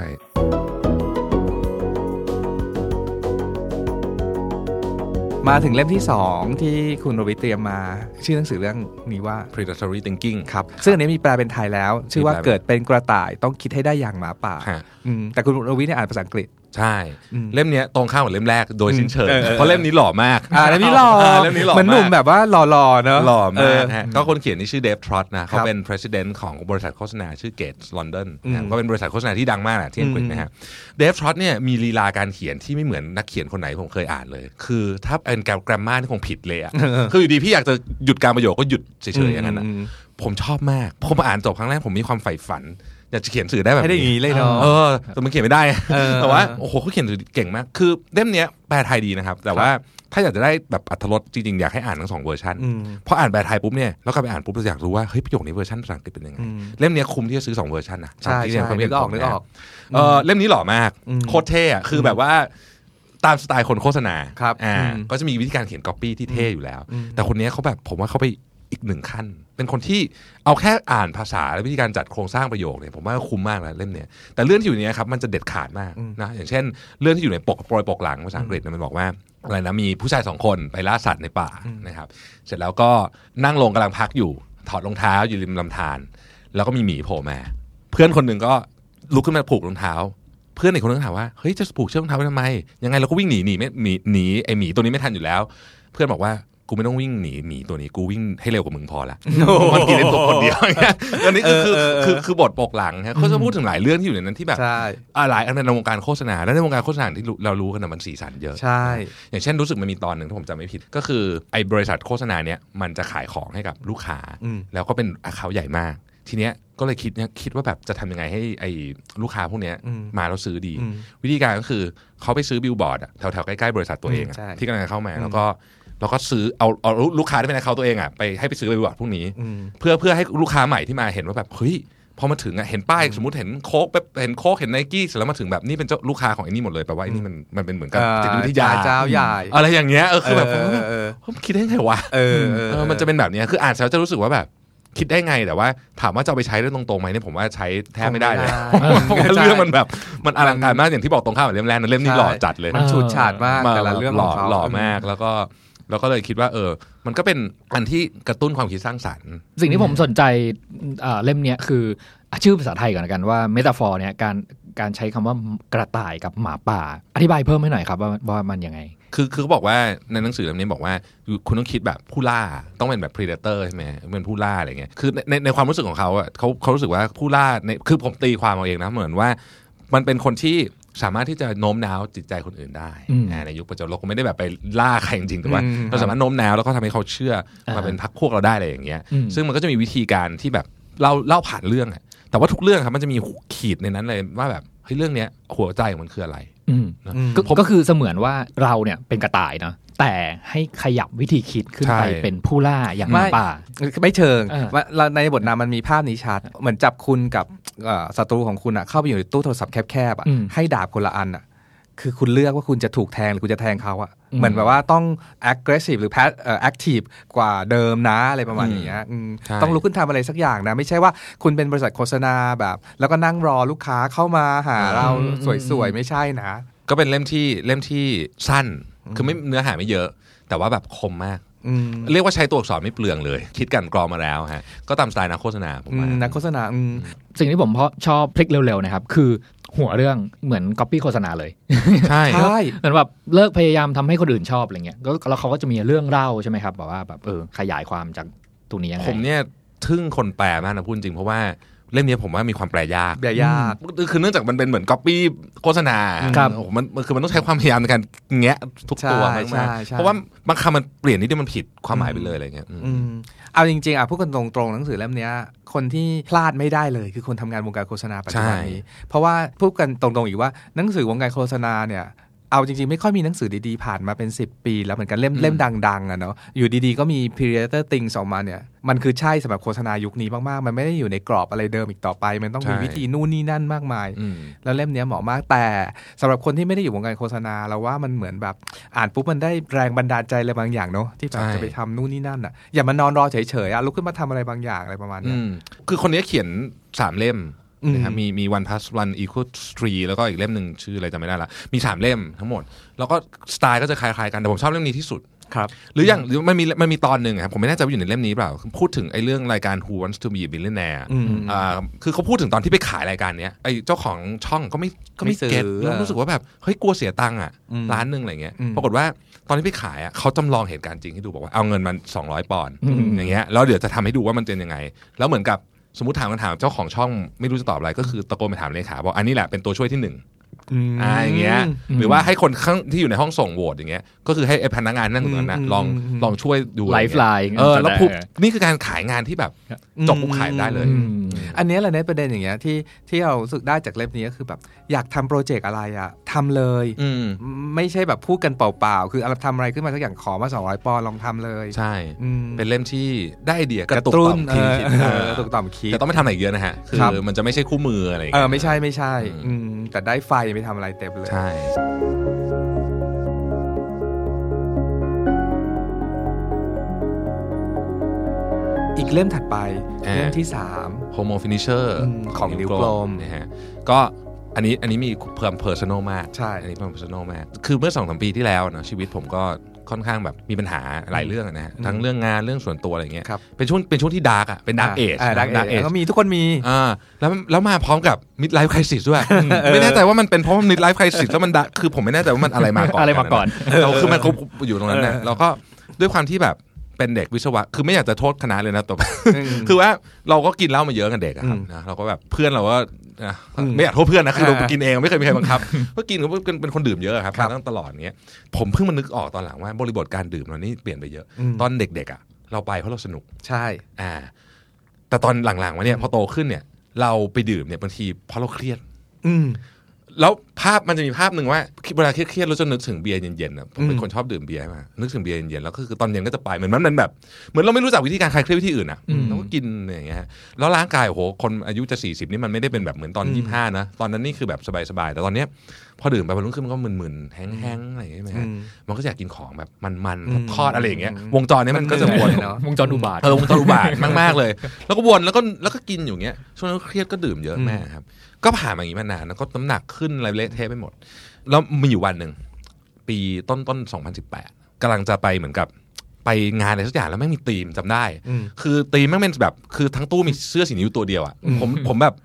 มาถึงเล่มที่ 2 ที่คุณรวิทย์เตรียมมา ชื่อหนังสือเรื่องนี้ว่า predatory thinking ครับ ซึ่งอันนี้มีแปลเป็นไทยแล้ว ชื่อว่ามีแปลเป็นเกิดเป็นกระต่ายต้องคิดให้ได้อย่างหมาป่าฮะอืมแต่คุณรวิทย์เนี่ยอ่านภาษาอังกฤษ ใช่อืมเล่มเนี้ยตรงข้ามกับเล่มแรกโดยสิ้นเชิงเออเออเพราะเล่มนี้หล่อมากอ่าเล่มนี้หล่อเล่มนี้หล่อเหมือนหนุ่มมากแบบว่าหล่อๆเนอะหล่อเอมาอกฮะก็คนเขียนนี่ชื่อเดฟทรอตนะเขาครับเป็น president ของบริษัทโฆษณาชื่อเกตลอนดอนอืมก็เป็นบริษัทโฆษณาที่ดังมากแหละที่อังกฤษอืมนะฮะเดฟทรอตเนี่ยมีลีลาการเขียนที่ไม่เหมือนนักเขียนคนไหนผมเคยอ่านเลย คือถ้าเป็นแกรมมาที่คงผิดเลยอะคืออยู่ดีพี่อยากจะหยุดการประโยคก็หยุดเฉยๆอย่างนั้นนะผมชอบมากผมอ่านจบครั้งแรกผมมีความใฝ่ฝัน อยากจะเขียนสื่อได้แบบให้ได้อย่างนี้นี้เลยเนาะเออแต่มันเขียนไม่ได้เออแต่ว่าโอ้โหเขาเขียนเก่งมาก คือเล่มเนี้ยแปลไทยดีนะครับ แต่ว่าถ้าอยากจะได้แบบอรรถรสจริงๆ อยากให้อ่านทั้งสองเวอร์ชันอืมพออ่านแปลไทยปุ๊บเนี่ยแล้วก็ไปอ่านปุ๊บเราอยากรู้ว่าเฮ้ยประโยคนี้เวอร์ชันภาษาอังกฤษเป็นยังไงอืมเล่มเนี้ยคุ้มที่จะซื้อสองเวอร์ชันนะใช่ตามที่เรียใช่ความนึเห็กออกผมนึกออกเออเล่มนี้หล่อมากอืมโคตรเท่อะคือแบบว่าตามสไตล์คนโฆษณาครับอ่าอืมก็จะมีวิธีการเขียนก๊อปปี้ที่เท่อยู่แล้วอืมแต่คนเนี้ยเขาแบบผมว่าเขาไป อีกหนึ่งขั้น เป็นคนที่เอาแค่อ่านภาษาและวิธีการจัดโครงสร้างประโยคเนี่ยผมว่าคุ้มมากแล้วเล่มเนี้ยแต่เรื่องที่อยู่เนี้ยครับมันจะเด็ดขาดมากนะอย่างเช่น เรื่องที่อยู่ในปกโปรยปกหลังภาษาอังกฤษเนี่ยมันบอกว่าอะไรนะมีผู้ชายสองคนไปล่าสัตว์ในป่านะครับ เสร็จแล้วก็นั่งลงกำลังพักอยู่ ถอดรองเท้าอยู่ริมลำธารแล้วก็มีหมีโผล่มา เพื่อนคนหนึ่งก็ลุกขึ้นมาผูกรองเท้า เพื่อนอีกคนนึงถามว่าเฮ้ยจะผูกเชือกรองเท้าไว้ทำไม ยังไงเราก็วิ่งหนีหนีไม่หนีหนีไอหมีตัวนี้ไม่ทันอยู่แล้ว เพื่อนบอกว่า กูไม่ต้องวิ่งหนีหมีตัวนี้กูวิ่งให้เร็วกว่ามึงพอละมันกินได้ตัวคนเดียวอย่างเงี้ยอันนี้คือคือเออเออคือคือบทปกหลังฮะเขาจะพูดถึงหลายเรื่องที่อยู่ในนั้นที่แบบใช่อ่าหลายอันในวงการโฆษณาและในวงการโฆษณาที่เรารู้กันนะมันสีสันเยอะใช่ อย่างเช่นรู้สึกมันมีตอนหนึ่งถ้าผมจำไม่ผิด ก็คือไอ้บริษัทโฆษณาเนี้ยมันจะขายของให้กับลูกค้าอืมแล้วก็เป็นอาคาใหญ่มาก ทีเนี้ยก็เลยคิดเนี่ยคิดว่าแบบจะทำยังไงให้ไอ้ลูกค้าพวกเนี้ยอืมมาแล้วซื้อดีอืมวิธีการก็คือเขาไปซื้อบิลบอร์ดอะแถวๆใกล้ๆบริษัทตัวเองอะอืมใช่ที่กำลังจะเข้ามาอืมแล้วก็ แล้วก็ซื้อเอาเอาลูกค้าที่เป็นเขาตัวเองอะไปให้ไปซื้อบิลบอร์ดพวกนี้อืมเพื่อเพื่อให้ลูกค้าใหม่ที่มาเห็นว่าแบบเฮ้ยพอมาถึงอะเห็นป้ายสมมติเห็นโค้กแบบเห็นโค้กเห็นไนกี้เสร็จแล้วมาถึงแบบนี่เป็นเจ้าลูกค้าของไอ้นี่หมดเลยแปลว่าไอ้นี่มันมันเป็นเหมือนกับจิตวิทยาเจ้าใหญ่อะไรอย่างเงี้ยเออคือแบบผมก็แบบเออผมคิดได้ไงวะเออเออเออมันจะเป็นแบบเนี้ยคืออ่านแล้วจะรู้สึกว่าแบบคิดได้ไงแต่ว่าถามว่าจะเอาไปใช้ได้ตรงๆไหมเนี่ยผมว่าใช้แทบไม่ได้เลยคงไม่ได้เพราะว่าเรื่องมันแบบมันอลังการมากอย่างที่บอกตรงข้ามกับเล่มแรกนะเล่มนี้ใช่หล่อจัดเลยมันฉูดฉาดมากแต่ละเรื่องหขล่อองเขาหล่อมากแล้วก็ แล้วก็เลยคิดว่าเออ มันก็เป็นอันที่กระตุ้นความคิดสร้างสรรค์ สิ่งที่ผมสนใจเอ่อเล่มเนี้ยคืออะชื่อภาษาไทยก่อนละกันว่าเมตาฟอร์เนี่ยการการใช้คำว่ากระต่ายกับหมาป่า อธิบายเพิ่มให้หน่อยครับว่าว่ามันยังไง คือคือเขาบอกว่าในหนังสือเล่มนี้บอกว่าคุณต้องคิดแบบผู้ล่าต้องเป็นแบบ predator ใช่ไหมเป็นผู้ล่าอะไรเงี้ยคือในในในความรู้สึกของเขาอะเขาเขารู้สึกว่าผู้ล่าในคือผมตีความเอาเองนะเหมือนว่า มันเป็นคนที่ สามารถที่จะโน้มน้าวจิตใจคนอื่นได้อืมอ่าในยุคปัจจุบันเราคงไม่ได้แบบไปล่าใครจริงๆแต่ว่าอืมเราสามารถโน้มน้าวแล้วก็ทำให้เขาเชื่อมาอ่าเป็นพักพวกเราได้อะไรอย่างเงี้ยอืมซึ่งมันก็จะมีวิธีการที่แบบเล่าเล่าผ่านเรื่องอะแต่ว่าทุกเรื่องครับมันจะมีขีดในนั้นเลยว่าแบบเฮ้ยเรื่องเนี้ยหัวใจของมันคืออะไรอืมนะอืมก็ก็คือเสมือนว่าเราเนี่ยเป็นกระต่ายเนาะแต่ให้ขยับวิธีคิดขึ้นไปใช่เป็นผู้ล่าอย่างหไม่มาป่า ไม่เชิงเออว่าเราในบทนามมันมีภาพนี้ชัด เหมือนจับคุณกับเอ่อ ศัตรูของคุณอะเข้าไปอยู่ในตู้โทรศัพท์แคบๆอะอืมให้ดาบคนละอันอะคือคุณเลือกว่าคุณจะถูกแทงหรือคุณจะแทงเขาอะอืมเหมือนแบบว่าต้อง aggressive หรือ pass เอ่อ active กว่าเดิมนะอะไรประมาณอย่างเงี้ยอืมใช่ต้องลุกขึ้นทำอะไรสักอย่างนะ ไม่ใช่ว่าคุณเป็นบริษัทโฆษณาแบบ แล้วก็นั่งรอลูกค้าเข้ามาหาเราอืมสวยๆ ไม่ใช่นะ ก็เป็นเล่มที่เล่มที่สั้นคือไม่เนื้อหาไม่เยอะ แต่ว่าแบบคมมากอืม เรียกว่าใช้ตัวอักษรไม่เปลืองเลย คิดกันกรองมาแล้วฮะก็ตามสไตล์นักโฆษณาผมอืว่ามนักโฆษณาอืมสิ่งที่ผมเพราะชอบพลิกเร็วๆนะครับ คือหัวเรื่องเหมือนก๊อปปี้โฆษณาเลย ใช่ใช่เหมือนแบบเลิกพยายามทำให้คนอื่นชอบอะไรเงี้ยก็แล้วเขาก็จะมีเรื่องเล่าใช่ไหมครับแบบว่าแบบเออขยายความจากตรงนี้ยังไงผมเนี่ยทึ่งคนแปลมากนะพูดจริงเพราะว่า เล่มนี้ผมว่ามีความแปลยากแบบยากคือเนื่องจากมันเป็นเหมือนก๊อปปี้โฆษณาครับโอ้โหมันมันคือมันต้องใช้ความพยายามในการแงะทุกตัวใช่มากใช่ใช่ๆเพราะว่าบางคำมันเปลี่ยนนิดเดียวมันผิดความหมายไปเลยอะไรเงี้ยอืมอืมเอาจริงๆอะพูดกันตรงๆหนังสือเล่มเนี้ยคนที่พลาดไม่ได้เลย คือคนทำงานวงการโฆษณาปัจจุบันนี้ เพราะว่าพูดกันตรงๆอีกว่าหนังสือวงการโฆษณาเนี่ย เอาจริงๆ ไม่ค่อยมีหนังสือดีๆ ผ่านมาเป็น 10 ปี แล้วเหมือนกันเล่มอืมเล่มดังๆอะเนาะอยู่ดีๆ ก็มี Predator Things ออกมาเนี่ย มันคือใช่สำหรับโฆษณายุคนี้มากๆ มันไม่ได้อยู่ในกรอบอะไรเดิมอีกต่อไป มันต้องมีวิธีนู่นนี่นั่นมากมายอืมแล้วเล่มเนี้ยเหมาะมากแต่สำหรับคนที่ไม่ได้อยู่วงการโฆษณาเราว่ามันเหมือนแบบอ่านปุ๊บมันได้แรงบันดาลใจอะไรบางอย่างเนาะที่แบบใช่จะไปทำนู่นนี่นั่นอะอย่ามานอนรอเฉยๆอะลุกขึ้นมาทำอะไรบางอย่างอะไรประมาณเนี้อืยมคือคนนี้เขียนสามเล่มอืม นะครับมีมี one plus one equal three แล้วก็อีกเล่มหนึ่งชื่ออะไรจำไม่ได้ละมีสามเล่มทั้งหมด แล้วก็สไตล์ก็จะคล้ายๆกันแต่ผมชอบเล่มนี้ที่สุดครับหรืออย่างหรือมันมีมันมีตอนหนึ่งอะครับผมไม่แน่ใจว่าอยู่ในเล่มนี้เปล่า พูดถึงไอ้เรื่องรายการ Who Wants to Be a Billionaire อืมอ่าคือเขาพูดถึงตอนที่ไปขายรายการเนี้ยไอ้เจ้าของช่องก็ไม่ก็ไม่ไม่ซื้อเก็ตแล้วรู้สึกว่าแบบเฮ้ยกลัวเสียตังค์อะอืมล้านหนึ่งอะไรเงี้ยอืมปรากฏว่าตอนที่ไปขายอะเขาจำลองเหตุการณ์จริงให้ดูบอกว่าเอาเงินมัน200 ปอนด์อืมอย่างเงี้ยแล้วเดี๋ยวจะทำให้ดูว่ามันเป็นยังไง แล้วเหมือนกับ สมมติถามคำถามเจ้าของช่องไม่รู้จะตอบอะไรก็คือตะโกนไปถามเลขาบอกอันนี้แหละเป็นตัวช่วยที่หนึ่ง อ่าอย่างเงี้ยอืมหรือว่าให้คนข้างที่อยู่ในห้องส่งโหวตอย่างเงี้ยก็คือให้ไอ้พนักงานนั่งตรงนั้นนะอืมลองอืมลองช่วยดู lifeline เออแล้วปุ๊บนี่คือการขายงานที่แบบอืมจบปุ๊บขายได้เลยอืมอันเนี้ยแหละในประเด็นอย่างเงี้ยที่ที่เรารู้สึกได้จากเล่มนี้ก็คือแบบอยากทำโปรเจกต์อะไรอะทำเลยอืมไม่ใช่แบบพูดกันเปล่าๆ คือเราทำอะไรขึ้นมาสักอย่างขอมา 200 ปอนด์ลองทำเลย ใช่อืมเป็นเล่มที่ได้ไอเดียกระตุตุ้ต่นอมเอคิดอคิดเอเอออตุกต่อมคิดแต่ต้องไม่ทำอะไรอีกเยอะนะฮะครับคือมันจะไม่ใช่คู่มืออะไรอย่างเงี้ยเออไม่ใช่ไม่ใช่อืมอืมแต่ได้ไฟไปทำอะไรเต็มเลยใช่อีกเล่มถัดไปอ่าเล่มที่ Homo Finishers อืมของนิ้วกลมนะฮะก็อันนี้อันนี้มีเพิ่ม personal มากใช่อันนี้เพิ่ม personal มาก คือเมื่อสองสามปีที่แล้วนะชีวิตผมก็ ค่อนข้างแบบมีปัญหาหลายเรื่องอะนะฮะทั้งเรื่องงานเรื่องส่วนตัวอะไรเงี้ยครับเป็นช่วงเป็นช่วงที่ dark อะเป็น Dark Age Dark Age ก็มีทุกคนมีอ่าแล้วแล้วมาพร้อมกับมิดไลฟ์ค i ซิสด้วยไม่แน่ใจว่ามันเป็นเพราะมิดไลฟ์ค i ซิสแล้วมันดะคือผมไม่แน่ใจว่ามันอะไรมาก่อนอะไรมาก่อนเราคือมันครบอยู่ตรงนั้นนะเออเราก็ด้วยความที่แบบเป็นเด็กวิศวะ คือไม่อยากจะโทษคณะเลยนะแต่อืมคือว่าเราก็กินเหล้ามาเยอะกันเด็กอะครับอืมนะเราก็แบบเพื่อนเราก็ นะอืมไม่อยากโทษเพื่อนนะคือเราอ่ากินเองไม่เคยมีใครบังคับก็กินก็เป็นเป็นคนดื่มเยอะครับครับมาตั้งตลอดเนี้ยผมเพิ่งมานึกออกตอนหลังว่าบริบทการดื่มเรานี่เปลี่ยนไปเยอะอืมตอนเด็กๆอะเราไปเพราะเราสนุกใช่อ่า แต่ตอนหลังๆมาเนี่ยพอโตขึ้นเนี่ย เราไปดื่มเนี่ยบางทีเพราะเราเครียด อืม แล้วภาพมันจะมีภาพหนึ่งว่าเวลาเครียดๆเราจะนึกถึงเบียร์เย็นๆนะผมเป็นอืมคนชอบดื่มเบียร์มากนึกถึงเบียร์เย็นๆแล้วก็คือตอนเย็นก็จะไปเหมือนมันมันแบบ เหมือนเราไม่รู้จักวิธีการคลายเครียดวิธีอื่นอะอืมเราก็กินอย่างเงี้ยฮะแล้วร่างกายโอ้โหคนอายุจะ 40 นี่มันไม่ได้เป็นแบบเหมือนตอนอืม25 นะ ตอนนั้นนี่คือแบบสบายๆ แต่ตอนเนี้ยพอดื่มไปวันรุ่งขึ้นมันก็มึนๆแห้งๆอะไรอย่างเงี้ยไหมอืฮะมมันก็อยากกินของแบบมันอืมๆทอดๆอะไรอย่างเงี้ยอืมวงจรเนี้ยมันก็จะวนเนอะวงจรอุบาทเออวงจรอุบาทมากๆเลย แล้วก็วนแล้วก็แล้วก็กินอยู่เงี้ยช่วงนั้นก็เครียดก็ดื่มเยอะแม่ครับ ก็ผ่านมาอย่างนี้มานานแล้วก็น้ำหนักขึ้นอะไรเละเทะไปหมด แล้วมีอยู่วันหนึ่ง ปีต้นต้น2018กำลังจะไปเหมือนกับไปงานอะไรสักอย่างแล้วแม่งมีธีมจำได้อืมคือธีมแม่งเป็นแบบ คือทั้งตู้มีเสื้อสีนิ้วตัวเดียวอะอืมผมผมแบบ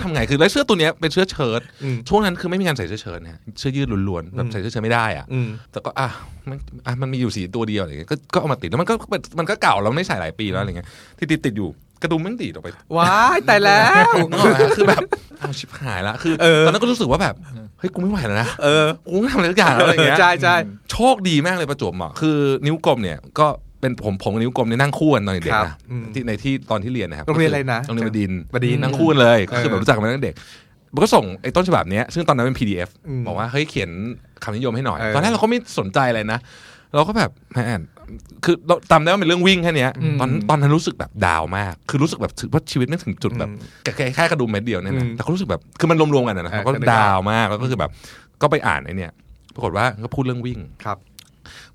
ทำไงคือแล้วเสื้อตัวเนี้ยเป็นเสื้อเชิ้ตอืมช่วงนั้นคือไม่มีการใส่เสื้อเชิ้ตนะฮะเสื้อยืดล้วนๆแบบใส่เสื้อเชิ้ตไม่ได้อะอืมแต่ก็อะมันอะมันมีอยู่สีตัวเดียวอะไรเงี้ยก็ก็เอามาติดแล้วมันก็มันก็เก่าแล้วไม่ใส่หลายปีแล้วอะไรเงี้ยที่ติดติดอยู่กระดุมแมันติดออกไปว้ายตายแล้วนึกออกไหมฮะคือแบบเอาชิบหายละคือเออตอนนั้นก็รู้สึกว่าแบบเฮ้ยกูไม่ไหวแล้วนะเออกูต้องทำอะไรสักอย่างแล้วอะไรเงี้ยใช่ใช่โชคดีมากเลยประจวบเหมาะคือนิ้วกลมเนี่ยก็ เป็นผมผมกับนิ้วกลมเนี่ยนั่งคู่กันตอนเด็กครับๆนะอืมที่ในที่ตอนที่เรียนนะครับโรงเรียนอะไรนะโรงเรียนบดินทร์บดินทร์นั่งคู่กันเลยก็คือเออแบบรู้จักกันมาตั้งแต่เด็กมันก็ส่งไอ้ต้นฉบับเนี้ยซึ่งตอนนั้นเป็น PDF อืมบอกว่าเฮ้ยเขียนคำนิยมให้หน่อยเออตอนแรกเราก็ไม่สนใจอะไรนะ เราก็แบบแหมคือเราจำได้ว่าเป็นเรื่องวิ่งแค่เนี้ยอืมตอนตอนนั้นรู้สึกแบบดาวมาก คือรู้สึกแบบถือว่าชีวิตไม่ถึงจุดแบบอืมแค่แค่กระดุมเม็ดเดียวเนี่ยนะอืมแต่ก็รู้สึกแบบคือมันรวมๆกันนะนะเออก็ก็นึกออกดาวมากแล้วก็คือแบบ ก็ไปอ่านไอ้เนี่ยปรากฏว่าก็พูดเรื่องวิ่งครับ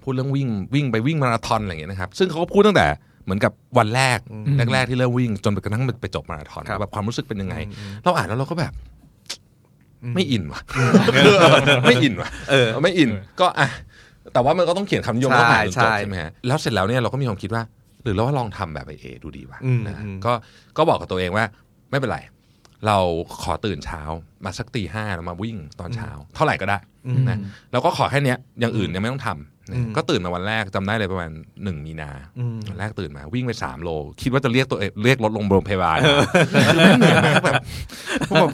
พูดเรื่องวิ่งวิ่งไปวิ่งมาราธอนอะไรอย่างเงี้ยนะครับซึ่งเขาก็พูดตั้งแต่เหมือนกับวันแรกอืมแรกๆที่เริ่มวิ่งจนไปกระทั่งไปจบมาราธอนครับแบบความรู้สึกเป็นยังไงอืมเราอ่านแล้วเราก็แบบอืมไม่อินว่ะไม่อินว่ะเออ ไม่อิน ก็อะแต่ว่ามันก็ต้องเขียนคำนิยมใช่ต้องอ่านจนจบใช่ใช่ไหมฮะแล้วเสร็จแล้วเนี่ยเราก็มีความคิดว่า หรือเราว่าลองทำแบบไอเอดูดีวะอืมนะอืมก็ก็บอกกับตัวเองว่า ไม่เป็นไร เราขอตื่นเช้ามาสักตีห้าแล้วมาวิ่งตอนเช้า เท่าไหร่ก็ได้อืมนะแล้วก็ขอแค่เนี้ยอย่างอื่นเนี่ยไม่ต้องทำนะอืมก็ตื่นมาวันแรกจำได้เลยประมาณหนึ่งมีนาอืมวันแรกตื่นมาวิ่งไปสามโล คิดว่าจะเรียกตัวเองเรียกรถลงโรงพยาบาลคือแม่งเหนื่อยมากแบบแบบ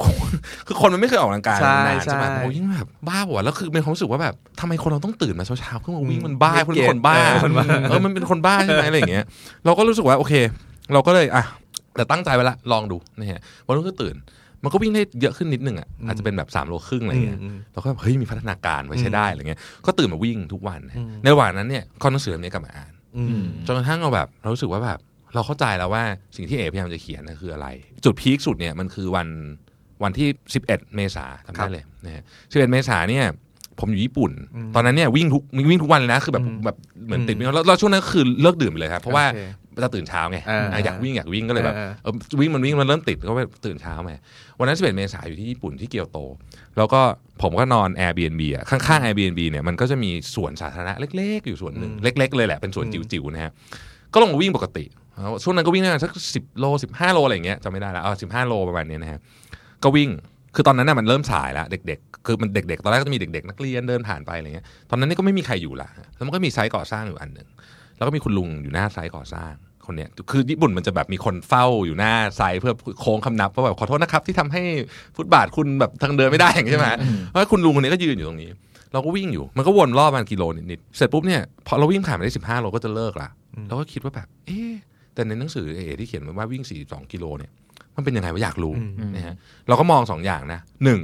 คือคนมันไม่เคยออกกำลังกายใช่นานใช่ไหมใช่โอ้ยยิ่งแบบบ้าหัวะแล้วคือเป็นความรู้สึกว่าแบบทำไมคนเราต้องตื่นมาเช้าๆเพื่อมาวิ่งอืมมันบ้าไม่คนเก็เป็นตคนบ้าเออคนบ้าเออมันเป็นคนบ้าใช่ไหมอะไรอย่างเงี้ยเราก็รู้สึกว่าโอเค เราก็เลยอะ แต่ตั้งใจไว้ละลองดูนะฮะวันรุ่งขึ้นตื่น มันก็วิ่งได้เยอะขึ้นนิดนึงอะอาจจะเป็นแบบ3โลครึ่งอะไรเงี้ยอืมเราก็แบบเฮ้ยมีพัฒนาการไว้ใช้ได้อะไรเงี้ยก็ตื่นมาวิ่งทุกวันอืมในระหว่างนั้นเนี่ยก็หนังสือเล่มนี้กลับมาอ่านอืมจนกระทั่งเราแบบเรารู้สึกว่าแบบเราเข้าใจแล้วว่าสิ่งที่เอพยายามจะเขียนนะคืออะไร จุดพีคสุดเนี่ยมันคือวันวันที่ 11 เมษาจำครัได้บเลยนะฮะ11 เมษาเนี่ยผมอยู่ญี่ปุ่นอืมตอนนั้นเนี่ยวิ่งทุกวิ่งทุกวันเลยนะคือแบบอืมแบบเหมือนอืมติดวิ่งแล้วแล้วช่วงนั้นก็คือเลิกดื่มไปเลยครับเพราะว่าโอเค จะตื่นเช้าไงเอออะอยากวิ่งอยากวิ่งก็เลยแบบเออเออวิ่งมันวิ่งมันเริ่มติดก็ไปตื่นเช้ามาวันนั้น11เมษายนอยู่ที่ญี่ปุ่นที่เกียวโต แล้วก็ผมก็นอน Airbnb อะข้างๆ Airbnb เนี่ยมันก็จะมีสวนสาธารณะเล็ก ๆ อยู่ส่วนหนึ่งอืมเล็ก ๆ เลยแหละเป็นสวนอืมจิ๋วๆนะฮะก็ลงมาวิ่งปกติแล้วช่วงนั้นก็วิ่งได้สักสิบโลสิบห้าโลอะไรอย่างเงี้ยจำไม่ได้แล้วเอาสิบห้าโลประมาณเนี้ยนะฮะก็วิ่งคือตอนนั้นน่ะมันเริ่มสายแล้วเด็กๆ คือมันเด็กๆ ตอนแรกก็จะมีเด็กๆ นักเรียนเดินผ่านไปอะไรเงี้ย ตอนนั้นนี่ก็ไม่มีใครอยู่ละ แล้วมันก็มีไซต์ก่อสร้างอยู่อันหนึ่ง แล้วก็มีคุณลุงอยู่หน้าไซต์ก่อสร้างคนเนี้ยคือญี่ปุ่นมันจะแบบมีคนเฝ้าอยู่หน้าไซต์เพื่อโค้งคำนับว่าแบบขอโทษนะครับ ที่ทำให้ฟุตบาทคุณแบบทางเดินไม่ได้อย่างนี้ใช่ไหมเพราะว่าคุณลุงคนนี้ก็ยืนอยู่ตรงนี้ เราก็วิ่งอยู่มันก็วนรอบประมันกิโลนิดๆเสร็จปุ๊บเนี่ยพอเราวิ่งผ่านไปได้สิบห้าโลก็จะเลิกละเราก็คิดว่าแบบเอ๊ะแต่ในหนังสือเอที่เขียนไว้ว่าวิ่ง42กิโลเนี่ยมันเป็นยังไงวะอยากรู้อืมนะฮะเราก็มองสองอย่างนะหนึ่ง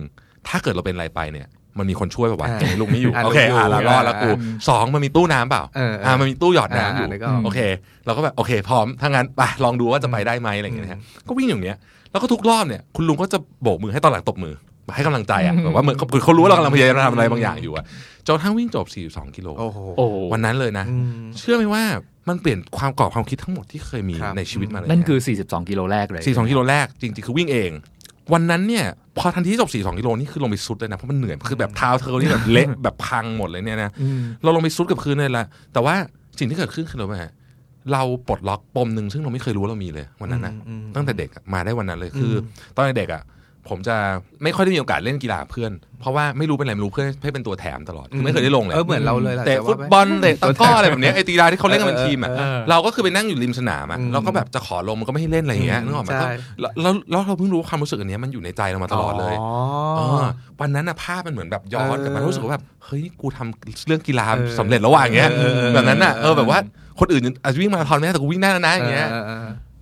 ถ้าเกิดเราเป็นอะไรไปเนี่ย มันมีคนช่วยป่าวะอ่าอย่างนี้ลุงไม่อยู่อ่าโอเคลุงอยู่อ่าเรารอดแล้วกูอ่าสองมันมีตู้น้ำเปล่าเออเอออ่มันมีตู้หยอดน้ำอยู่อ่านึกออกโอเค เราก็แบบโอเค พร้อมถ้างั้นไปลองดูว่าจะไปได้ไหมอะไรอย่างเงี้ยนะฮะก็วิ่งอย่างเนี้ยแล้วก็ทุกรอบเนี่ยคุณลุงก็จะโบกมือให้ตอนหลังตบมือให้กำลังใจอะแบบว่าเหมือนเขาเขารู้ว่าเรากำลังพยายามทำอะไรบางอย่างอยู่อะจนกระทั่งวิ่งจบ 42 กิโลโอ้โหโอ้วันนั้นเลยนะอืมเชื่อไหมว่ามันเปลี่ยนความกรอบความคิดทั้งหมดที่เคยมีครับในชีวิตมาเลยนั่นคือ 42 กิโลแรกเลย 42 กิโลแรกจริงๆ คือวิ่งเอง วันนั้นเนี่ยพอทันทีที่จบ 42 กิโลนี่คือลงไปซุดเลยนะ เพราะมันเหนื่อย คือแบบเท้าเธอนี่แบบเละแบบพังหมดเลยเนี่ยนะอืมเราลงไปซุดกับพื้นเลยละแต่ว่าสิ่งที่เกิดขึ้นคืออะไรไหมฮะเราปลดล็อกปมหนึ่งซึ่งเราไม่เคยรู้ว่าเรามีเลยวันนั้นนะอืมตั้งแต่เด็กอะมาได้วันนั้นเลยคืออมตอนเด็กอะ ผมจะไม่ค่อยได้มีโอกาสเล่นกีฬากับเพื่อน เพราะว่าไม่รู้เป็นอะไรไม่รู้เพื่อนให้เป็นตัวแถมตลอดคือไม่เคยได้ลงเลยเออเหมือนเราเลยล่ะเตะว่าฟุตบอลเตะตะกร้ออะไรแบบเนี้ยไอ้ตีฬาที่เขาเล่นกันเป็นทีมอะเออเออเราก็คือไปนั่งอยู่ริมสนามอะอืมเราก็แบบจะขอลงมันก็ไม่ให้เล่นอะไรอย่างเงี้ยนึกออกไหมใช่แล้วแล้วแล้วเราเพิ่งรู้ว่าความรู้สึกอันเนี้ยมันอยู่ในใจเรามาตลอดเลยอ๋อเออวันนั้นอะภาพมันเหมือนแบบย้อนกลับมาเออรู้สึกว่าแบบเฮ้ยกูทำเรื่องกีฬาเออสำเร็จแล้วว่ะอย่างเงี้ยเออเออแบบนั้นอะเออเออแบบว่าคนอื่นอาจจะวิ่งมาราธอนไม่ได้แต่กูวิ่งได้แล้วนะอย่างเงี้ย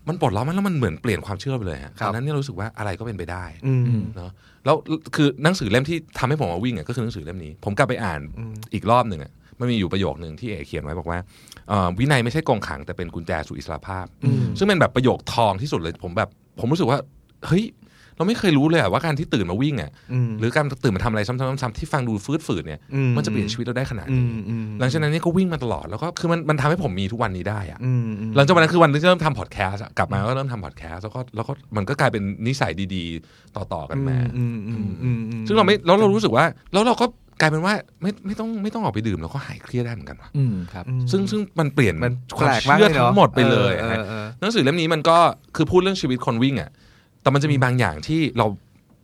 เออเออเออมันปลดล็อกมันแล้วมันเหมือนเปลี่ยนความเชื่อไปเลยฮะครัตบอนนั้นเนี่ยรู้สึกว่าอะไรก็เป็นไปได้อืมเนาะแล้วคือหนังสือเล่มที่ทำให้ผมมาวิ่งอะก็คือหนังสือเล่มนี้ ผมกลับไปอ่านอืมอีกรอบหนึ่งอะมันมีอยู่ประโยคหนึ่งที่เอกเขียนไว้บอกว่าเอ่อวินัยไม่ใช่กรงขังแต่เป็นกุญแจสู่อิสรภาพอืมซึ่งเป็นแบบประโยคทองที่สุดเลยผมแบบ ผมรู้สึกว่าเฮ้ย เราไม่เคยรู้เลยอะว่าการที่ตื่นมาวิ่งอะอืมหรือการตื่นมาทำอะไรซ้ำๆๆที่ฟังดูฟืดฝืดเนี่ยอืมมันจะเปลี่ยนชีวิตเราได้ขนาดอืนี้มอืมหลังจากนั้นเนี่ยก็วิ่งมาตลอดแล้วก็คือมันมันทำให้ผมมีทุกวันนี้ได้อะอืมอืมหลังจากวันนั้นคือวันที่เริ่มทำพอดแคสต์อะกลับมาก็เริ่มทำพอดแคสต์แล้วก็แล้วก็มันก็กลายเป็นนิสัยดีๆ ต่อๆกันมาอืมอืมอืมอืมซึ่งเราไม่แล้วเรารู้สึกว่าแล้วเราก็กลายเป็นว่าไม่ไม่ต้องไม่ต้องออกไปดื่มเราก็หายเครียดได้เหมือนกันว่ะอืมครับอืมซึ่งซึ่งมันเปลี่ยนมันความแปลกมากเชื่อเลยเนอะทั้งหมดไปเลยเออฮะเออหนังสือเล่มนี้มันก็คือพูดเรื่องชีวิตคนวิ่งอะ แต่มันจะมีบางอย่างที่เรา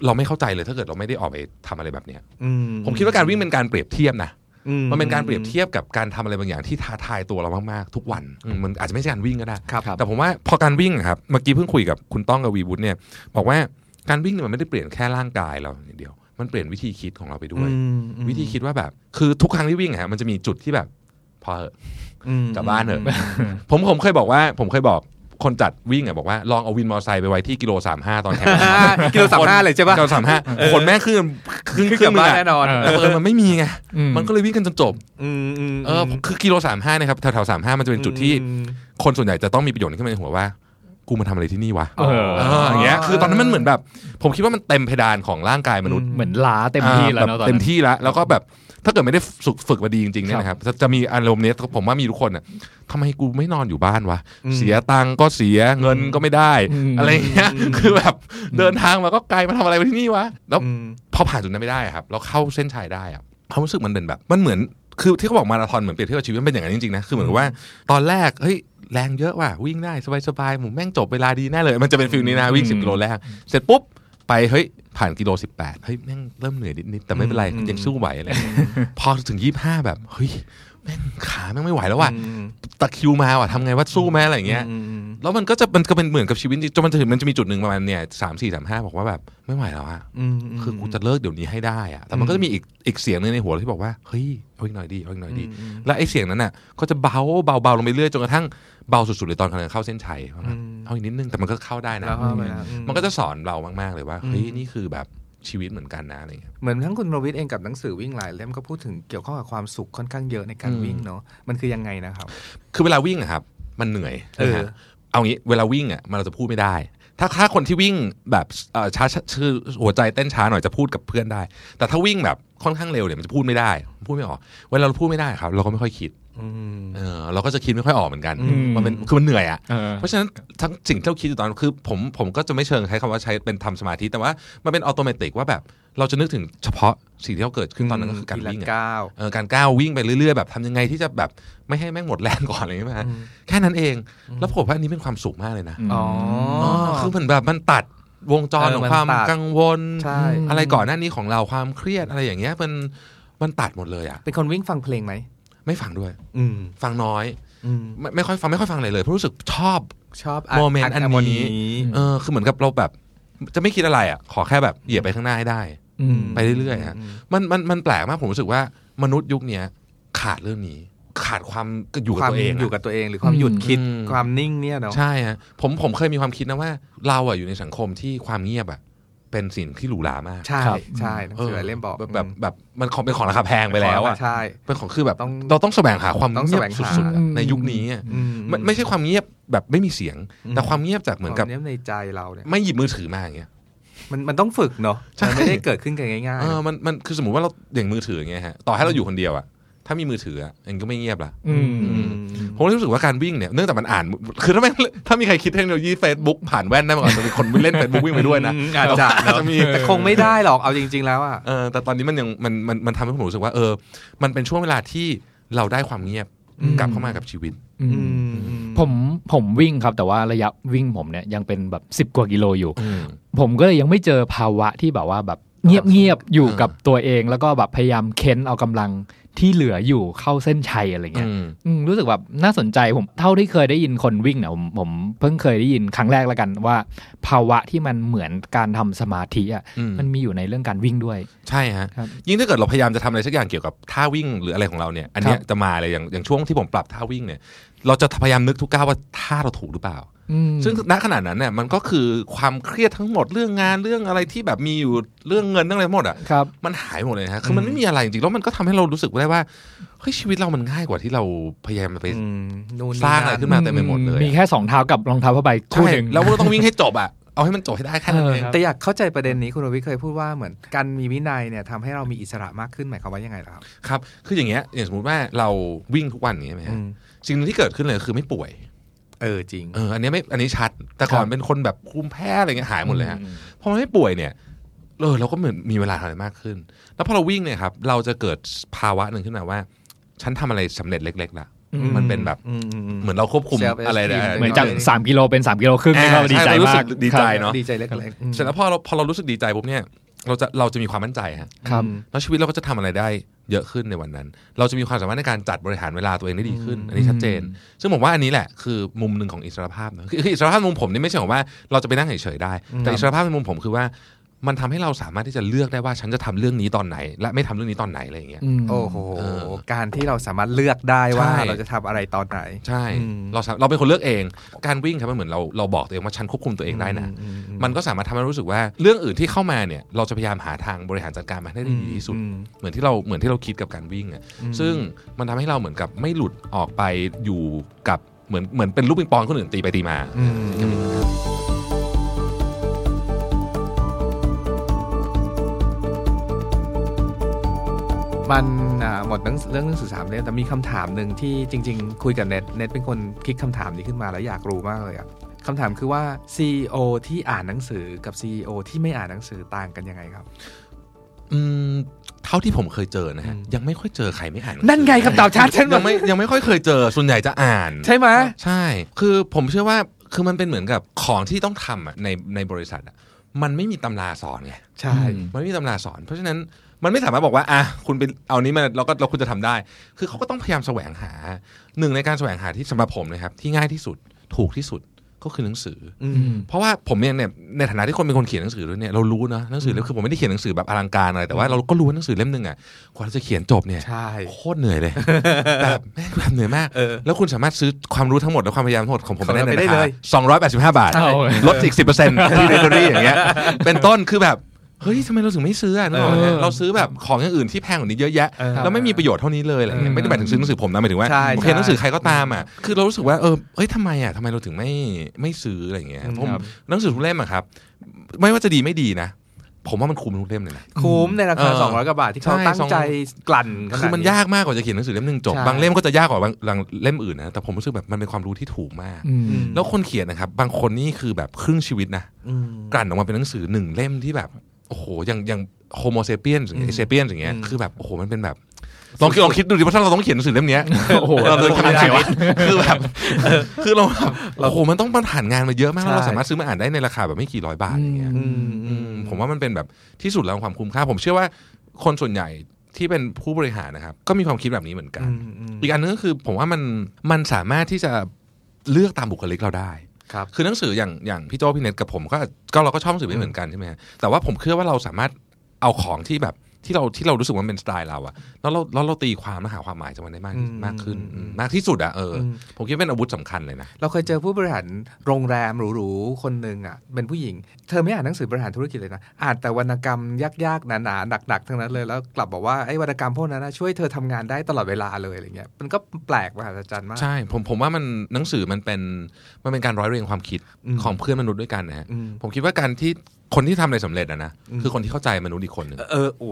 เราไม่เข้าใจเลยถ้าเกิดเราไม่ได้ออกไปทำอะไรแบบเนี้ยอืผมคิดว่าการวิ่งเป็นการเปรียบเทียบนะอืมันเป็นการเปรียบเทียบกับการทำอะไรบางอย่างที่ท้าทายตัวเรามากๆทุกวันอืมมันอาจจะไม่ใช่การวิ่งก็ได้ครับแต่ผมว่าพอการวิ่งอะครับเมื่อกี้เพิ่งคุยกับคุณต้องกับวีวุฒิเนี่ยบอกว่าการวิ่งเนี่ยมันไม่ได้เปลี่ยนแค่ร่างกายเราอย่างเดียว มันเปลี่ยนวิธีคิดของเราไปด้วยอืมอืมวิธีคิดว่าแบบ คือทุกครั้งที่วิ่งอะฮะมันจะมีจุดที่แบบ พอเหอะอืมกลับบ้านเถอะผมผมเคยบอกว่า ผมเคยบอก คนจัดวิ่งอะบอกว่าลองเอาวินมอเตอร์ไซค์ไปไว้ที่กิโลสามห้าตอนแข่งกิโลสามห้าเลยใช่ปะกิโลสามห้าคนแม่งขึ้นครึ่งขึ้นคกรึ่ลังบหนึบ้างนอะแน่นอนแต่เออมันไม่มีไงอืมมันก็เลยวิ่งกันจนจบอืมอืมเออคือกิโลสามห้านะครับแถวๆสามห้ามันจะเป็นจุดที่อืมคนส่วนใหญ่จะต้องมีประโยชน์ขึ้นมาในหัวว่ากูมาทำอะไรที่นี่วะเออเอออย่างเงี้ย คือตอนนั้นมันเหมือนแบบ ผมคิดว่ามันเต็มเพดานของร่างกายมนุษย์ เหมือนล้าเต็มที่แล้วอ่าเนาะบบตอนเต็มนั้นที่แล้ว แล้วก็แบบ ถ้าเกิดไม่ได้ฝึกฝึกมาดีจริงๆเนี่ยนะครับจะจะมีอารมณ์เนี้ยผมว่ามีทุกคนอะทำไมกูไม่นอนอยู่บ้านวะอืมเสียตังค์ก็เสียเงินก็ไม่ได้อืมอะไรเงี้ยคือแบบเดินทางมาก็ไกลมาทำอะไรมาที่นี่วะแล้วอืมพอผ่านจุดนั้นไม่ได้อะครับเราเข้าเส้นชัยได้อะความรู้สึกมันเป็นแบบ มันเหมือนคือที่เขาบอกมาราธอนเหมือนเปรียบเทียบกับชีวิตมันเป็นอย่างนั้นจริงๆนะคือเหมือนกับว่าตอนแรกเฮ้ยแรงเยอะว่ะวิ่งได้สบายๆหมูแม่งจบเวลาดีแน่เลย มันจะเป็นฟิลนี้นะวิ่งสิบกิโลแรกเสร็จปุ๊บไปเฮ้ย ผ่านกิโลสิบแปดเฮ้ยแม่งเริ่มเหนื่อยนิดๆแต่ไม่เป็นไรอืมยังสู้ไหวอะไรอย่างเงี้ยพอถึงยี่ห้าแบบเฮ้ยแม่งขาแม่งไม่ไหวแล้วว่ะอืมตะคริวมาว่ะทำไงว่าสู้แม่อะไรอย่างเงี้ยอืมอืมแล้วมันก็จะมันก็เป็นเหมือนกับชีวิตจริงจนมันจะถึงมันจะมีจุดหนึ่งประมาณเนี่ยสามสี่สามห้าบอกว่าแบบไม่ไหวแล้วอะอืมมคือกูจะเลิกเดี๋ยวนี้ให้ได้อะแต่มันก็จะมีอีกอีกเสียงหนึงในหัวที่บอกว่าเฮ้ยเอาอีกหน่อยดีเอาอีกหน่อยดีอืมแล้วไอ้เสียงนั้นน่ะก็จะเบาเบาเบาลงไปเรื่อยจนกระทั่งเบาสุดๆเลยตอนกำลังเข้าเส้นชัยว่าแบบอืมเอาอีกนิดนึงแต่มันก็เข้าได้นะแล้วเข้าไปแล้วอืมมันก็จะสอนเรามากๆเลยว่าเฮ้ยอืมนี่คือแบบชีวิตเหมือนกันนะอะไรเงี้ยเหมือนทั้งคุณโรวิทเองกับหนังสือวิ่งหลายเล่มก็พูดถึงเกี่ยวข้องกับความสุขค่อนข้างเยอะในการอืมวิ่งเนาะมันคือยังไงนะครับ คือเวลาวิ่งอะครับ มันเหนื่อยเออนะฮะเอางี้เวลาวิ่งอะมันเราจะพูดไม่ได้ ถ้าถ้าคนที่วิ่งแบบเอ่อช้าคือหัวใจเต้นช้าหน่อยจะพูดกับเพื่อนได้ แต่ถ้าวิ่งแบบค่อนข้างเร็วเนี่ยมันจะพูดไม่ได้ พูดไม่ออก เวลาเราพูดไม่ได้ครับ เราก็ไม่ค่อยคิดอืม เออเราก็จะคิดไม่ค่อยออกเหมือนกันอืมมันเป็นคือมันเหนื่อยอะเออเพราะฉะนั้นทั้งสิ่งที่เราคิดอยู่ตอนนั้นคือผมผมก็จะไม่เชิงใช้คำว่าใช้เป็นทำสมาธิแต่ว่ามันเป็นอัตโนมัติว่าแบบเราจะนึกถึงเฉพาะสิ่งที่เขาเกิดขึ้นตอนนั้นก็คือการทีละวิ่งอะก้าวเออการก้าววิ่งไปเรื่อยๆแบบทำยังไงที่จะแบบไม่ให้แม่งหมดแรงก่อนอะไรอย่างเงี้ยนะอืมแค่นั้นเอง แล้วผมว่าอันนี้เป็นความสุขมากเลยนะอ๋ออ๋อคือมันแบบมันตัดวงจรเออของมันความตัดกังวลใช่อะไรก่อนหน้านี้ของเราความเครียดอะไรอย่างเงี้ยมันมันตัดหมดเลยอะเป็นคนวิ่งฟังเพลงไหม ไม่ฟังด้วย อืมฟังน้อยอืมไม่ไม่ค่อยฟังไม่ค่อยฟังอะไรเลยเพราะรู้สึกชอบชอบโมเมนต์อันนี้เออคือเหมือนกับเราแบบ จะไม่คิดอะไรอะ ขอแค่แบบเหยียบไปข้างหน้าให้ได้อืมไปเรื่อยๆฮะมันมันมันแปลกมากผมรู้สึกว่ามนุษย์ยุคเนี้ยขาดเรื่องนี้ ขาดความอยู่คกับวามตัวเองอะอยู่กับตัวเองหรือความหยุดคิดอืมความนิ่งเนี่ยเนาะใช่ฮะผมผมเคยมีความคิดนะว่า เราอะอยู่ในสังคมที่ความเงียบอะ เป็นสิ่งที่หรูหรามาก ใช่ครับใช่หนังสือเล่มบอกแบบแบบแบบมันของเป็นของราคาแพงไปแล้วอะใช่เป็นของคือแบบต้องเราต้องแสวงหาความต้องเงียบแสวงหาสุดๆอะอืมในยุคนี้อะอืไม่ไม่ใช่ความเงียบแบบไม่มีเสียงอืมแต่ความเงียบจากเหมือนกับควาเนี้ยในใจเราเนี่ยไม่หยิบมือถือมาอย่างเงี้ยมันมันต้องฝึกเนาะใช่มันไม่ได้เกิดขึ้นกันง่ายเออมันมันคือสมมติว่าเราอย่างมือถืออย่างเงี้ยฮะต่อให้เราอยู่คนเดียวอะ ถ้ามีมือถืออะเองก็ไม่เงียบละอืมๆอืมผมรู้สึกว่าการวิ่งเนี่ยเนื่องจากมันอ่าน คือถ้าไม่ถ้ามีใครคิดเทคโนโลยี Facebook ผ่านแว่นได้มาก่อนจะมีคนเล่น Facebook วิ่งไปด้วยนะอืมอาจจะอาจจะมีแต่คงไม่ได้หรอกเอาจริง ๆ แล้วอะเออแต่ตอนนี้มันยังมันมันมันทำให้ผมรู้สึกว่าเออ มันเป็นช่วงเวลาที่เราได้ความเงียบอืมกลับเข้ามากับชีวิตอือืมมผมผมวิ่งครับแต่ว่าระยะวิ่งผมเนี่ยยังเป็นแบบสิบ10กว่ากิโลอยู่อืมผมก็เลยยังไม่เจอภาวะที่แบบว่าแบบเงียบเงียบๆอยู่เออกับตัวเองแล้วก็แบบพยายามเค้นเอากำลัง ที่เหลืออยู่เข้าเส้นชัยอะไรเงี้ยอืมอืมรู้สึกแบบน่าสนใจผมเท่าที่เคยได้ยินคนวิ่งเนี่ยผมผมเพิ่งเคยได้ยินครั้งแรกแล้วกันว่า ภาวะที่มันเหมือนการทำสมาธิอะอืมมันมีอยู่ในเรื่องการวิ่งด้วย ใช่ฮะครับยิ่งถ้าเกิดเราพยายามจะทำอะไรสักอย่างเกี่ยวกับท่าวิ่งหรืออะไรของเราเนี่ย อันเนี้ยครับจะมาเลยอย่างอย่างช่วงที่ผมปรับท่าวิ่งเนี่ย เราจะพยายามนึกทุกก้าวว่าท่าเราถูกหรือเปล่าอืมซึ่งณขนาดนั้นเนี่ยมันก็คือความเครียดทั้งหมดเรื่องงานเรื่องอะไรที่แบบมีอยู่เรื่องเงินเรื่องอะไรหมดอะครับมันหายหมดเลยนะฮะคือมันไม่มีอะไรจริงๆแล้วมันก็ทำให้เรารู้สึกได้ว่าเฮ้ยชีวิตเรามันง่ายกว่าที่เราพยายามไปอืมนู่นสร้างอะไรขึ้นมาเต็มไปหมดเลยมีแค่สองเท้ากับรองเท้าผ้าใบคู่ใช่หนึ่งแล้วเราต้องวิ่งให้จบอะเอาให้มันจบให้ได้แค่นั้นเองเออครับแต่อยากเข้าใจประเด็นนี้คุณโรวิทเคยพูดว่าเหมือนการมีวินัยเนี่ยทำให้เรามีอิสระมากขึ้นหมายความว่ายังไงล่ะครับครับ คืออย่างเงี้ยอย่างสมมติว่าเราวิ่งทุกวันอย่างเงี้ยไหมอืฮะม สิ่งหนึงที่เกิดขึ้นเลยคือไม่ป่วย เออจริงเอออันนี้ไม่อันนี้ชัด แต่ก่อนครับเป็นคนแบบภูมิแพ้อะไรเงี้ยหายหมดเลยฮะอืมพอมันไม่ป่วยเนี่ยเออเราก็เหมือนมีเวลาทำอะไรมากขึ้น แล้วพอเราวิ่งเนี่ยครับเราจะเกิดภาวะหนึ่งขึ้นมาว่า ฉันทำอะไรสำเร็จเล็กๆละมันเป็นแบบอืมอืมอืมเหมือนเราควบคุม Self-esteem อะไรได้เหมือนจาก3กิโลเป็น3กิโลครึ่งนี่ก็อ่าดีใจใช่รู้สึมากกดีใจครับเนอะดีใจเล็กๆอืมเสร็จแล้วพอเราพอเรารู้สึกดีใจปุ๊บเนี่ยเราจะเราจะมีความมั่นใจฮะครับแล้วชีวิตเราก็จะทำอะไรได้ เยอะขึ้นในวันนั้น เราจะมีความสามารถในการจัดบริหารเวลาตัวเองได้ดีขึ้น อันนี้ชัดเจน ซึ่งผมว่าอันนี้แหละคือมุมหนึ่งของอิสรภาพนะคือคืออิสรภาพในมุมผมนี่ไม่ใช่ของว่าเราจะไปนั่งเฉยๆได้ แต่อิสรภาพในมุมผมคือว่า มันทำให้เราสามารถที่จะเลือกได้ว่าฉันจะทำเรื่องนี้ตอนไหน และไม่ทำเรื่องนี้ตอนไหนอะไรอย่างเงี้ยอืมโอ้โหเออการที่เราสามารถเลือกได้ว่าใช่เราจะทำอะไรตอนไหน ใช่อืมเราสาเราเป็นคนเลือกเอง การวิ่งครับมันเหมือนเราเราบอกตัวเองว่าฉันควบคุมตัวเองได้นะอืมอืมมันก็สามารถทำให้รู้สึกว่าเรื่องอื่นที่เข้ามาเนี่ยเราจะพยายามหาทางบริหารจัดการมันให้ได้ดีที่สุดอืมเหมือนที่เราเหมือนที่เราคิดกับการวิ่งอะซึ่งมันทำให้เราเหมือนกับไม่หลุดออกไปอยู่กับเหมือนเหมือนเป็นลูกปิงปองคนอื่นตีไปตีมา มอืมมันอ่าหมดเรื่องเรื่องหนังสือสามเล่มแต่มีคำถามหนึ่งที่จริง ๆ คุยกับเน็ตเน็ตเป็นคนคิดคำถามนี้ขึ้นมาแล้วอยากรู้มากเลยอะคำถามคือว่า CEO ที่อ่านหนังสือกับ CEO ที่ไม่อ่านหนังสือต่างกันยังไงครับอืมเท่าที่ผมเคยเจอนะฮะอืมยังไม่ค่อยเจอใครไม่อ่านหงสือนั่นไงคำตอบชัดฉันยังไม่ยังไม่ค่อยเคยเจอ ส่วนใหญ่จะอ่าน ใช่ไหมใช่ คือผมเชื่อว่าคือมันเป็นเหมือนกับของที่ต้องทำอะในในบริษัทอะมันไม่มีตำราสอนไงใช่ มันไม่มีตำราสอน เพราะฉะนั้น มันไม่สามารถบอกว่าอะคุณไปเอานี้มาแล้วก็เราคุณจะทำได้ คือเขาก็ต้องพยายามแสวงหาหนึ่งในการแสวงหาที่สำหรับผมนะครับ ที่ง่ายที่สุดถูกที่สุดก็คือหนังสือออืมเพราะว่าผมเองเนี่ยในฐานะที่คนเป็นคนเขียนหนังสือด้วยเนี่ยเรารู้นะหนังสือเล่มคือผมไม่ได้เขียนหนังสือแบบอลังการอะไรแต่ว่าเราก็รู้ว่าหนังสือเล่มหนึ่งอะกว่าเราจะเขียนจบเนี่ยใช่โคตรเหนื่อยเลยแบบแม่งแบบเหนื่อยมากเออแล้วคุณสามารถซื้อความรู้ทั้งหมดและความพยายามทั้งหมดของผมไปได้ของเราไปได้เลยในราเลคายสองร้อยแปดสิบห้าบาทใช่ลดอีกสิบเปอร์เซ็นต์ที่ Readery อย่างเงี้ยเป็นต้นคือแบบ เฮ้ยทำไมเราถึงไม่ซื้ออะนึกออกไหมเออเราซื้อแบบของอย่างอื่นที่แพงกว่านี้เยอะแยะเออแล้วไม่มีประโยชน์เท่านี้เลยอะไรเงี้ยไม่ได้หมายถึงซื้อหนังสือผมนะหมายถึงว่าใช่โอเคใช่หนังสือใครก็ตามอะคือเรารู้สึกว่าเออเฮ้ยทำไมอะทำไมเราถึงไม่ไม่ซื้ออะไรเงี้ยอืมผมครับหนังสือทุกเล่มอะครับ ไม่ว่าจะดีไม่ดีนะผมว่ามันคุ้มทุกเล่มเลยนะคุ้มในราคาเออสองร้อยกว่าบาทที่เขาใช่ตั้งใจกลั่นขนาดคือมันยากมากกว่าจะเขียนหนังสือเล่มหนึ่งจบใช่บางเล่มก็จะยากกว่าบางบางเล่มอื่นนะแต่ผมรู้สึกแบบมันเป็นความรู้ที่ถูกมากอืมอืมแล้วคนเขียนนะครับ บางคนนี่คือแบบครึ่งชีวิตนะอืมกลั่นออกมาเป็นหนังสือหนึ่งเล่มที่แบบ โอ้โหอย่างอย่างโฮโมเซเปียนอย่างเงี้ยอืมเซเปียนอย่างเงี้ยอืมคือแบบโอ้โหมันเป็นแบบลองคิดลองคิดดูดิว่าถ้าเราต้องเขียนหนังสือเล่มเนี้ยโอ้โหเราเลยทำยังไงวะไม่ได้คือแบบคือเราแบบโอ้โหมันต้องผ่านงานมาเยอะมากแล้วเราใช่สามารถซื้อมาอ่านได้ในราคาแบบไม่กี่ร้อยบาทอย่างเงี้ยอืมอืมผมว่ามันเป็นแบบที่สุดแล้วของความคุ้มค่า ผมเชื่อว่าคนส่วนใหญ่ที่เป็นผู้บริหารนะครับ ก็มีความคิดแบบนี้เหมือนกันอืมอืมอีกอันนึงก็คือ ผมว่ามันมันสามารถที่จะเลือกตามบุคลิกเราได้ ครับคือหนังสืออย่างอย่างพี่โจพี่เน็ตกับผมก็ก็เราก็ชอบหนังสือไม่เหมือนกันใช่ไหมฮะแต่ว่าผมเชื่อว่าเราสามารถเอาของที่แบบ ที่เราที่เรารู้สึกว่ามันเป็นสไตล์เราอะแล้วเราแล้วเราตีความและหาความหมายจากมันได้มากอืมมากขึ้นอืมอืมมากที่สุดอะเอออมผมคิดว่าเป็นอาวุธสำคัญเลยนะเราเคยเจอผู้บริหารโรงแรมหรูๆคนหนึ่งอะเป็นผู้หญิง เธอไม่อ่านหนังสือบริหารธุรกิจเลยนะอ่านแต่วรรณกรรมยากๆหนาๆหนักๆทั้งนั้นเลยแล้วกลับบอกว่าไอ้วรรณกรรมพวกนั้นนะช่วยเธอทำงานได้ตลอดเวลาเลยอะไรเงี้ยมันก็แปลกมหัศจรรย์มากใช่ผมผมว่ามันหนังสือมันเป็นมันเป็นการร้อยเรียงความคิดอืมของเพื่อนมนุษย์ด้วยกันนะฮะอืมผมคิดว่าการที่ คนที่ทำอะไรสำเร็จอะนะคือคนที่เข้าใจมนุษย์อีกคนหนึ่งเออเออโอ้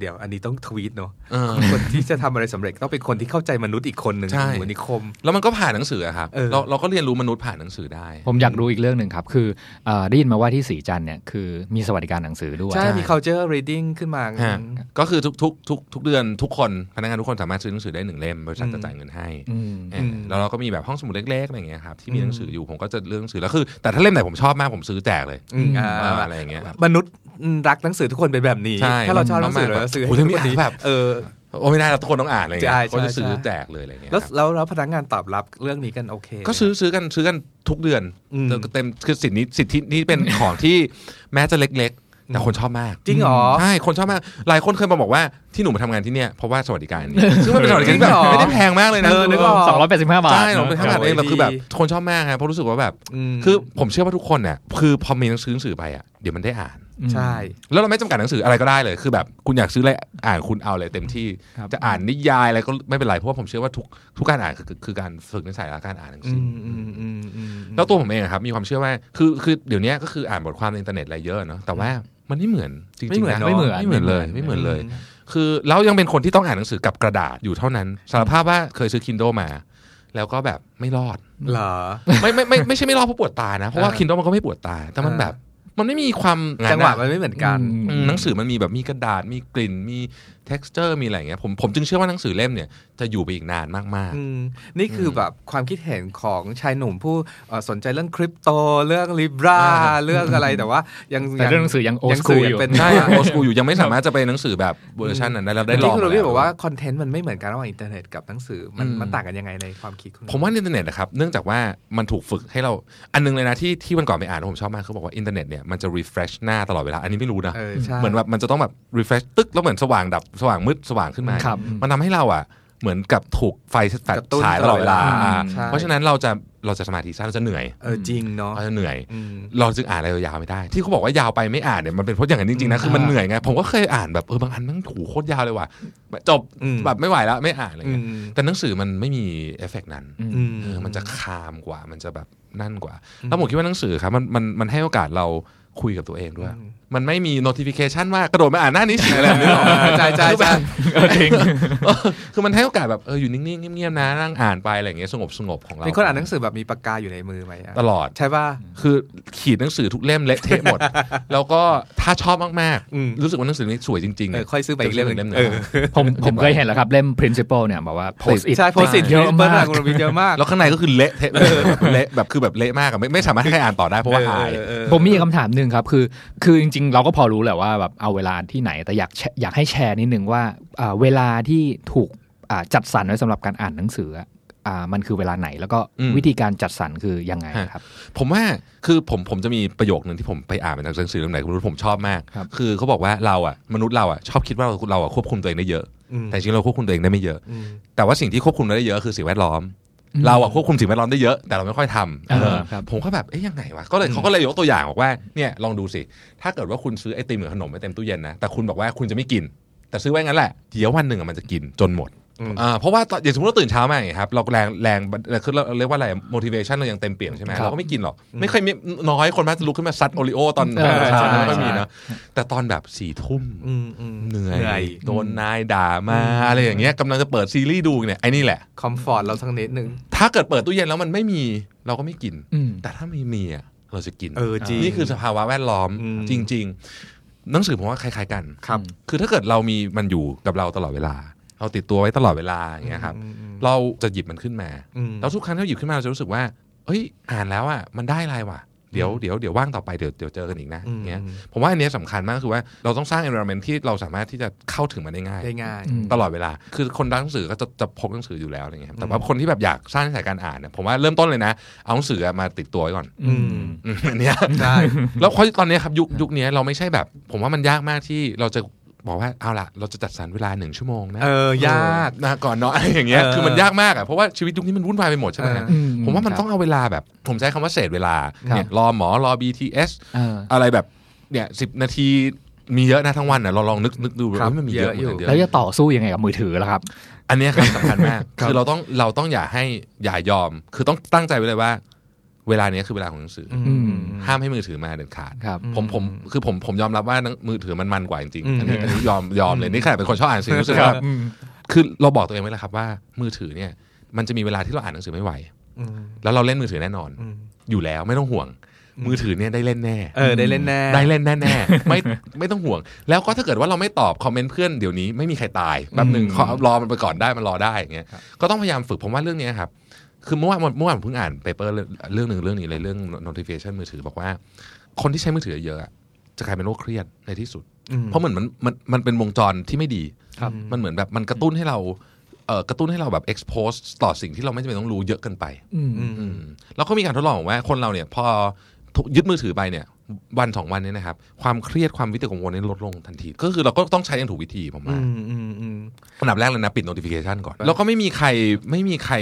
เดี๋ยวอันนี้ต้องทวีตเนอะเออคนที่จะทำอะไรสำเร็จต้องเป็นคนที่เข้าใจมนุษย์อีกคนหนึ่งใช่เหมือนนิคม แล้วมันก็ผ่านหนังสืออะครับเออเราเราก็เรียนรู้มนุษย์ผ่านหนังสือได้ ผมอยากรู้อีกเรื่องหนึ่งครับ คือเอ่อได้ยินมาว่าที่สีจันทร์เนี่ยคือมีสวัสดิการหนังสือด้วย ใช่ มี culture reading ขึ้นมาฮะก็คือทุกทุกทุกทุกเดือนทุกคนพนักงานทุกคนสามารถซื้อหนังสือได้หนึ่งเล่มบริษัทจะจ่ายเงินให้อืมเออแล้วเราก็มีแบบห้องสมุดเล็กๆอะไรอย่างเงี้ยครับที่มีหนังสืออยู่ผมก็จะเลือกหนังสือแล้วคือแต่ถ้าเล่มไหนผมชอบมากผมซื้อแจกเลยอืมอ่าเอออะไรอย่างเงี้ยครับมนุษย์ รักหนังสือทุกคนเป็นแบบนี้ใช่ถ้าเราชอบหนังสือมากๆเราจะซื้อโอ้ให้ยทุกคนมีดีแบบเออโอ้ไม่ได้เราทุกคนต้องอ่านอะไรอย่างเงี้ใช่ยใช่ก็จะซื้อใช่แจกเลยอะไรอย่างเงี้ยแล้วครับแล้วแล้วพนักงานตอบรับเรื่องนี้กันโอเค ก็ซื้อซื้อกันซื้อกันทุกเดือนอืมเต็มคือสิทธินี้สิทธินี้เป็นของที่แม้จะเล็กๆ แต่คนชอบมาก จริงเหรอใช่คนชอบมาก หลายคนเคยมาบอกว่าที่หนูมาทำงานที่เนี่ยเพราะว่าสวัสดิการนี้ซึ่งมันเป็นสวัสดิการที่แบบจริงเหรอไม่ได้แพงมากเลยนะเออนึกออกสองร้อยแปดสิบห้าบาทใช่เราเป็นทำงานเองโอ้ยแต่คือแบบดีคนชอบมากครับเพราะรู้สึกว่าแบบมคือผมเชื่อว่าทุกคนเนี่ยคือพอมีหนังสือหนังสือไปอะเดี๋ยวมันได้อ่าน ใช่ แล้วเราไม่จำกัดหนังสืออะไรก็ได้เลย คือแบบคุณอยากซื้ออะไรอ่านคุณเอาเลยเต็มที่ครับจะอ่านนิยายอะไรก็ไม่เป็นไร เพราะว่าผมเชื่อว่าทุกทุกการอ่านคือคือคือการฝึกนิสัยและการอ่านหนังอืสือมอืมอืมอืมแล้วตัวผมเองอะครับมีความเชื่อว่าคือคือเดี๋ยวนี้ก็คืออ่านบทความในอินเทอร์เน็ตอะไรเยอะเนาะแต่ว่ามันไม่เหมือนจริงๆไม่เหมือนนะเนอะไม่เหมือนไม่เหมือนเลยไม่เหมือนเลย คือแล้วยังเป็นคนที่ต้องอ่านหนังสือกับกระดาษอยู่เท่านั้นสารภาพว่าเคยซื้อ Kindle มาแล้วก็แบบไม่รอด เหรอ ไม่ไม่ไม่ไม่ใช่ไม่รอดเพราะปวดตานะ เพราะว่าอ่า Kindle มันก็ไม่ปวดตา แต่มันอ่าแบบ มันไม่มีความจังหวะนมันไม่เหมือนกันอืมอืมหนังสือมันมีแบบมีกระดาษมีกลิ่นมี texture มีอะไรอย่างเงี้ยผมผมจึงเชื่อว่าหนังสือเล่มเนี่ยจะอยู่ไปอีกนานมากอืมนี่คือแบบความคิดเห็นของชายหนุ่มผู้เอ่อสนใจเรื่องคริปโตเรื่องลิบราเรื่องอะไรแต่ว่ายังแต่เรื่องหนังสือยัง old ยัง school สื่อยู่เป็นๆใช่โอสกูอยู่ยังไม่สามารถจะไปหนังสือแบบเวอร์ชันนั้นได้เราได้ลที่องคุณโรมาบี้แล้วบอกว่าcontent มันไม่เหมือนกันระหว่างอินเทอร์เน็ตกับหนังสือมันอืมมันต่างกันยังไงในความคิดคุณผมว่าอินเทอร์เน็ตนะครับเนื่องจากว่ามันถูกฝึกให้เราอันนึงเลยนะที่ที่วันก่อนไปอ่านแล้วผมชอบมากเขาบอกว่าอินเทอร์เน็ตเนี่ยมันจะ refresh หน้าตลอดเวลาอันนี้ไม่รู้นะเออใช่เหมือนแบบมันจะต้องแบบ refresh ตึ๊กแล้วเหมือนสว่างดับสว่างมืดสว่างขึ้นมา ครับ มันทำให้เราอะ เหมือนกับถูกไฟแฟลชกระตุ้นฉายตลอดเวลา ตลอดเวลาอ่าใช่ เพราะฉะนั้นเราจะเราจะสมาธิสั้นเราจะเหนื่อยเออจริงเนาะเราจะเหนื่อย อืม เราจึงอ่านอะไรยาวๆไม่ได้ ที่เขาบอกว่ายาวไปไม่อ่านเนี่ยมันเป็นเพราะอย่างนั้นจริงๆนะคือมันเหนื่อยไงผมก็เคยอ่านแบบเออบางอันมันถูโคตรยาวเลยว่ะจบอืม แบบไม่ไหวแล้วไม่อ่านอะไรอืเงี้ยม แต่หนังสือมันไม่มีเอฟเฟกต์นั้นอืม เออมันจะคามกว่ามันจะแบบนั่นกว่า แล้วผมคิดว่าหนังสือครับมันมันมันให้โอกาสเราคุยกับตัวเองด้วยมั นไม่มี notification ว่ากระโดดมาอ่านหน้านี้สิอะไรแบบนี้หรอกใช่ใช่คือแบใช่บเออคือมันให้โอกาสแบบเอออยู่นิ่งๆเงียบๆนะนั่งอ่านไปอะไรอย่างเงี้ยสงบสงบๆของเราเป็นคนอ่านหนังสือแบบมีปากกาอยู่ในมือไหมอะตลอดใช่ป่ะคือขีดหนังสือทุกเล่มเละเทะหมด แล้วก็ถ้าชอบมากอืมๆรู้สึกว่าหนังสือนี้สวยจริงๆเออค่อยซื้อไปอีกเล่มหนึ่งเล่มหนึ่งเออผมผมเคยเห็นแล้วครับเล่ม principle เนี่ยบอกว่า post it ใช่โพสิตเยอะมากคุณโรบี้เยอะมาก แล้วข้างในก็คือเละเทะเลยแบบเละแบบคือแบบเละมากอะไม่ไม่สามารถให้ใครอ่านต่อได้เพราะว่าอายเออเออผมมีคำถามหนึ่งครับคือคือจริงๆ เราก็พอรู้แหละว่าแบบเอาเวลาที่ไหนแต่อยากแชอยากให้แชร์นิดนึงว่าอ่าเวลาที่ถูกอ่าจัดสรรไว้สำหรับการอ่านหนังสืออะอ่ามันคือเวลาไหนแล้วก็อืมวิธีการจัดสรรคือยังไงครับ ผมว่าคือผมผมจะมีประโยคนึงที่ผมไปอ่านมาจากหนังสือเล่มไหนคุณรู้ผมชอบมากครับคือเขาบอกว่าเราอะมนุษย์เราอะชอบคิดว่าเราเราอะควบคุมตัวเองได้เยอะอืมแต่จริงๆเราควบคุมตัวเองได้ไม่เยอะอืมแต่ว่าสิ่งที่ควบคุมได้เยอะคือสิ่งแวดล้อม เราอะควบคุมสิ่งแวดล้อมได้เยอะแต่เราไม่ค่อยทำเออเออครับผมก็แบบเอ๊ยยังไงวะก็เลยเขาก็เลยยกตัวอย่างบอกว่าเนี่ยลองดูสิ ถ้าเกิดว่าคุณซื้อไอติมหรือขนมไว้เต็มตู้เย็นนะแต่คุณบอกว่าคุณจะไม่กิน แต่ซื้อไว้งั้นแหละเดี๋ยววันหนึ่งอะมันจะกินจนหมด อืมอ่าเพราะว่าตอนอย่างสมมติเราตื่นเช้ามาอย่างเงี้ยครับเราแรงแรงคือเราเรียกว่าอะไร motivation เรายังเต็มเปี่ยมใช่ไหมครับเราก็ไม่กินหรอก ไม่เคยมีน้อยคนมากจะลุกขึ้นมาซัดโอริโอตอนเออเช้าใช่ไม่ค่อยมีใช่นะแต่ตอนแบบสี่ทุ่มอืมอืมเหนื่เหนื่ออยยโดนนายด่ามาอะไรอย่างเงี้ยกำลังจะเปิดซีรีส์ดูเนี่ยไอ้นี่แหละคอมฟอร์ตเราสักนิดนึงถ้าเกิดเปิดตู้เย็นแล้วมันไม่มีเราก็ไม่กินอืมแต่ถ้ามีมีอะเราจะกินเออจริงนี่คือสภาวะแวดล้อมอืมจริง ๆ หนังสือผมว่าคล้ายๆกันครับ คือถ้าเกิดเรามีมันอยู่กับเราตลอดเวลา เราติดตัวไว้ตลอดเวลาอย่างเงี้ยครับอืมอืมเราจะหยิบมันขึ้นมาอืมแล้วทุกครั้งที่เราหยิบขึ้นมาเราจะรู้สึกว่าเอ้ยอ่านแล้วอะมันได้อะไรว่ะเดี๋ยวเดี๋ยวเดี๋ยวว่างต่อไปเดี๋ยวเดี๋ยวเจอกันอีกนะอืมอย่างเงี้ยผมว่าอันเนี้ยสำคัญมากคือว่าเราต้องสร้าง environment ที่เราสามารถที่จะเข้าถึงมันได้ง่ายได้ง่ายอืมตลอดเวลา คือคนรักหนังสือก็จะจะพกหนังสืออยู่แล้วอะไรเงี้ยครับแต่ว่าคนที่แบบอยากสร้างนิสัยการอ่านเนี่ยผมว่าเริ่มต้นเลยนะ เอาหนังสือมาติดตัวไว้ก่อนอืมอืมอันเนี้ยใช่แล้วเพราะตอนเนี้ยครับยุคยุคเนี้ยเราไม่ใช่แบบ ผมว่ามันยากมากที่เราจะ บอกว่าเอาล่ะ เราจะจัดสรรเวลาหนึ่งชั่วโมงนะเออยากนะก่อนเนาะอะไรอย่างเงี้ยเออคือมันยากมากอะเพราะว่าชีวิตยุคนี้มันวุ่นวายไปหมดใช่ไหมฮะเอออืผมว่ามันครับต้องเอาเวลาแบบ ผมใช้คำว่าเศษเวลาครับเนี่ยรอหมอรอ BTS เอออะไรแบบเนี่ยสิบนาทีมีเยอะนะทั้งวันอะเราลองนึกนึกดูครับว่ามันมีเยอะเยอะอยู่เหมือนกันเยอะแล้วจะต่อสู้ยังไงกับมือถือล่ะครับ อันเนี้ยครับสำคัญมาก คือเราต้องเราต้องอย่าให้อย่ายอม คือต้องตั้งใจไว้เลยว่า เวลาเนี้ยคือเวลาของหนังสือออืมห้ามให้มือถือมาเด็ดขาดครับผมผมคือผมผมยอมรับว่าหนังมือถือมันมันกว่าจริงอืมๆอันนี้อันนี้ยอมยอมเลยนี่ขนาดเป็นคนชอบอ่านหนังสือรู้สึกว่าคือเราบอกตัวเองไว้แล้วครับว่ามือถือเนี่ยมันจะมีเวลาที่เราอ่านหนังสือไม่ไหวอืมแล้วเราเล่นมือถือแน่นอนอืมอยู่แล้วไม่ต้องห่วง มือถือเนี่ยได้เล่นแน่เออได้เล่นแน่ ได้เล่นแน่ๆไม่ไม่ต้องห่วง แล้วก็ถ้าเกิดว่าเราไม่ตอบคอมเมนต์เพื่อนเดี๋ยวนี้ไม่มีใครตายแป๊บหนึ่งอืมขอรอมันไปก่อนได้มันรอได้อย่างเงี้ยก็ต้องพยายามฝึกผมว่าเรื่องเนี้ยครับ คือเมื่อวานเมื่อวานผมเพิ่งอ่านเปเปอร์เรื่องหนึ่งเรื่องนี้เลยเรื่อง notification มือถือบอกว่า คนที่ใช้มือถือเยอะอะจะกลายเป็นโรคเครียดในที่สุดอืมเพราะเหมือนมันมันมันเป็นวงจรที่ไม่ดีครับมันเหมือนแบบมันกระตุ้นให้เราเอ่อกระตุ้นให้เราแบบ expose ต่อสิ่งที่เราไม่จำเป็นต้องรู้เยอะเกินไปอืมอืมอืมแล้วก็มีการทดลองบอกว่าคนเราเนี่ย พอถูกยึดมือถือไปเนี่ย วันสองวันเนี่ยนะครับ ความเครียดความวิตกกังวลเนี่ยลดลงทันที ก็คือเราก็ต้องใช้อย่างถูกวิธีผมอืว่ามอืมอืมอันดับแรกเลยนะ ปิด notification ก่อน แล้วก็ไม่มีใครไม่มีใคร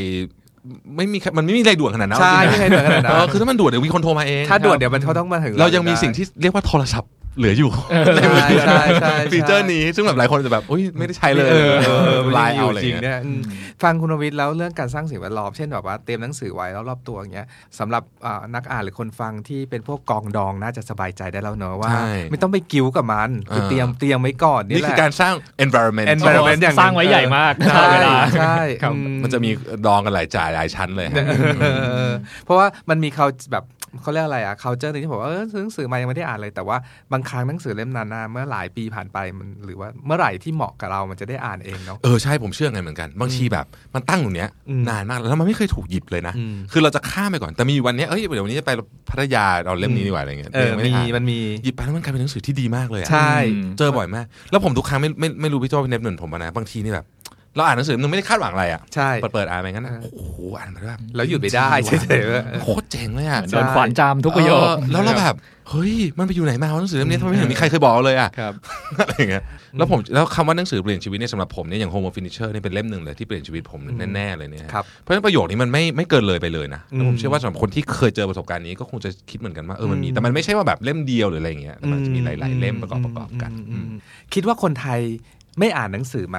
ไม่มีใครมันไม่มีอะไรด่วนขนาดนั้นใช่จริงๆไม่ใช่ด่วนขนาดนั้นเออคือถ้ามันด่วนเดี๋ยวมีคนโทรมาเองถ้าด่วนเดี๋ยวมันเขาต้องมาถึงเรายังมีสิ่งที่เรียกว่าโทรศัพท์ เหลืออยู่ใช่ใช่ใช่ฟีเจอร์นี้ซึ่งแบบหลายคนจะแบบอุ้ยไม่ได้ใช้เลยเออเออไลน์อเอายู่อะไรจริงเงี้ยเนี่ยอืมฟังคุณวิทย์แล้วเรื่องการสร้างสิ่งแวดล้อมเช่นแบบว่าเตรียมหนังสือไว้แล้วรอบตัวอย่างเงี้ยสำหรับอ่านักอ่านหรือคนฟังที่เป็นพวกกองดองน่าจะสบายใจได้แล้วเนอะว่าใช่ไม่ต้องไปกิ้วกับมันคือเออเตรียมเตรียมไว้ก่อนนี่นี่แหคือละการสร้าง environment environment อย่างหนึ่สร้างไว้ใหญ่มากใช่เวลาใช่ครับอืมันจะมีดองกันหลายจ่ายหลายชั้นเลยฮะเออเพราะว่ามันมีเขาแบบ เขาเรียกอะไรอะ culture หนึงที่บอกว่าเออซื้อหนังสือมายังไม่ได้อ่านเลย แต่ว่าบางครั้งหนังสือเล่มนั้นนะเมื่อหลายปีผ่านไปมันหรือว่าเมื่อไหร่ที่เหมาะกับเรามันจะได้อ่านเองเนาะเออใช่ผมเชื่อไงเหมือนกัน บางทีแบบมันตั้งอยู่เนี้ยอืมนานมากแล้วมันไม่เคยถูกหยิบเลยนะอืมคือเราจะข้ามไปก่อนแต่มีวันเนี้ยเอ้ยเดี๋ยววันนี้จะไปพัทยาเอาเล่มนี้ดีกว่าอะไรเงี้ยเออยังไได้มีอ่านมันมีหยิบไปแล้วมันกลายเป็นหนังสือที่ดีมากเลยอะใช่เจอบ่อยมาก แล้วผมทุกครั้งไม่ไม่ไม่รู้พี่โจ้พี่เนบเหมือนผมอะนะบางทีนี่แบบ เราอ่านหนังสือมันไม่ได้คาดหวังอะไรอะใช่เปิดเปิดอ่านไปงั้นนะเออโอ้โหอ่านมาแบบแล้วหยุดไม่ได้เฉยๆว่าโคตรเจ๋งเลยอะโดนขวานจามทุกประโยคเออแล้วเราแบบเฮ้ยมันไปอยู่ไหนมาวะหนังสือเล่มนี้ทำไมไม่เห็นมีใครเคยบอกเราเลยอะครับอะไรอย่างเงี้ยแล้วผมแล้วคำว่าหนังสือเปลี่ยนชีวิตเนี่ยสำหรับผมเนี่ยอย่าง Home of Furniture เนี่ยเป็นเล่มหนึ่งเลยที่เปลี่ยนชีวิตผมแน่ๆเลยเนี่ยครับเพราะฉะนั้นประโยคนี้มันไม่ไม่เกินเลยไปเลยนะแล้วผมอืมเชื่อว่าสำหรับคนที่เคยเจอประสบการณ์นี้ก็คงจะคิดเหมือนกันว่าเออมันมีอืมแต่มันไม่ใช่ว่าแบบเล่มเดียวหรืออะไรอย่างเงี้ยแต่มันจะมีหลาย ๆ เล่มประกอบประกอบกันมอืมคิดว่าคนไทยไม่อ่านหนังสือไหม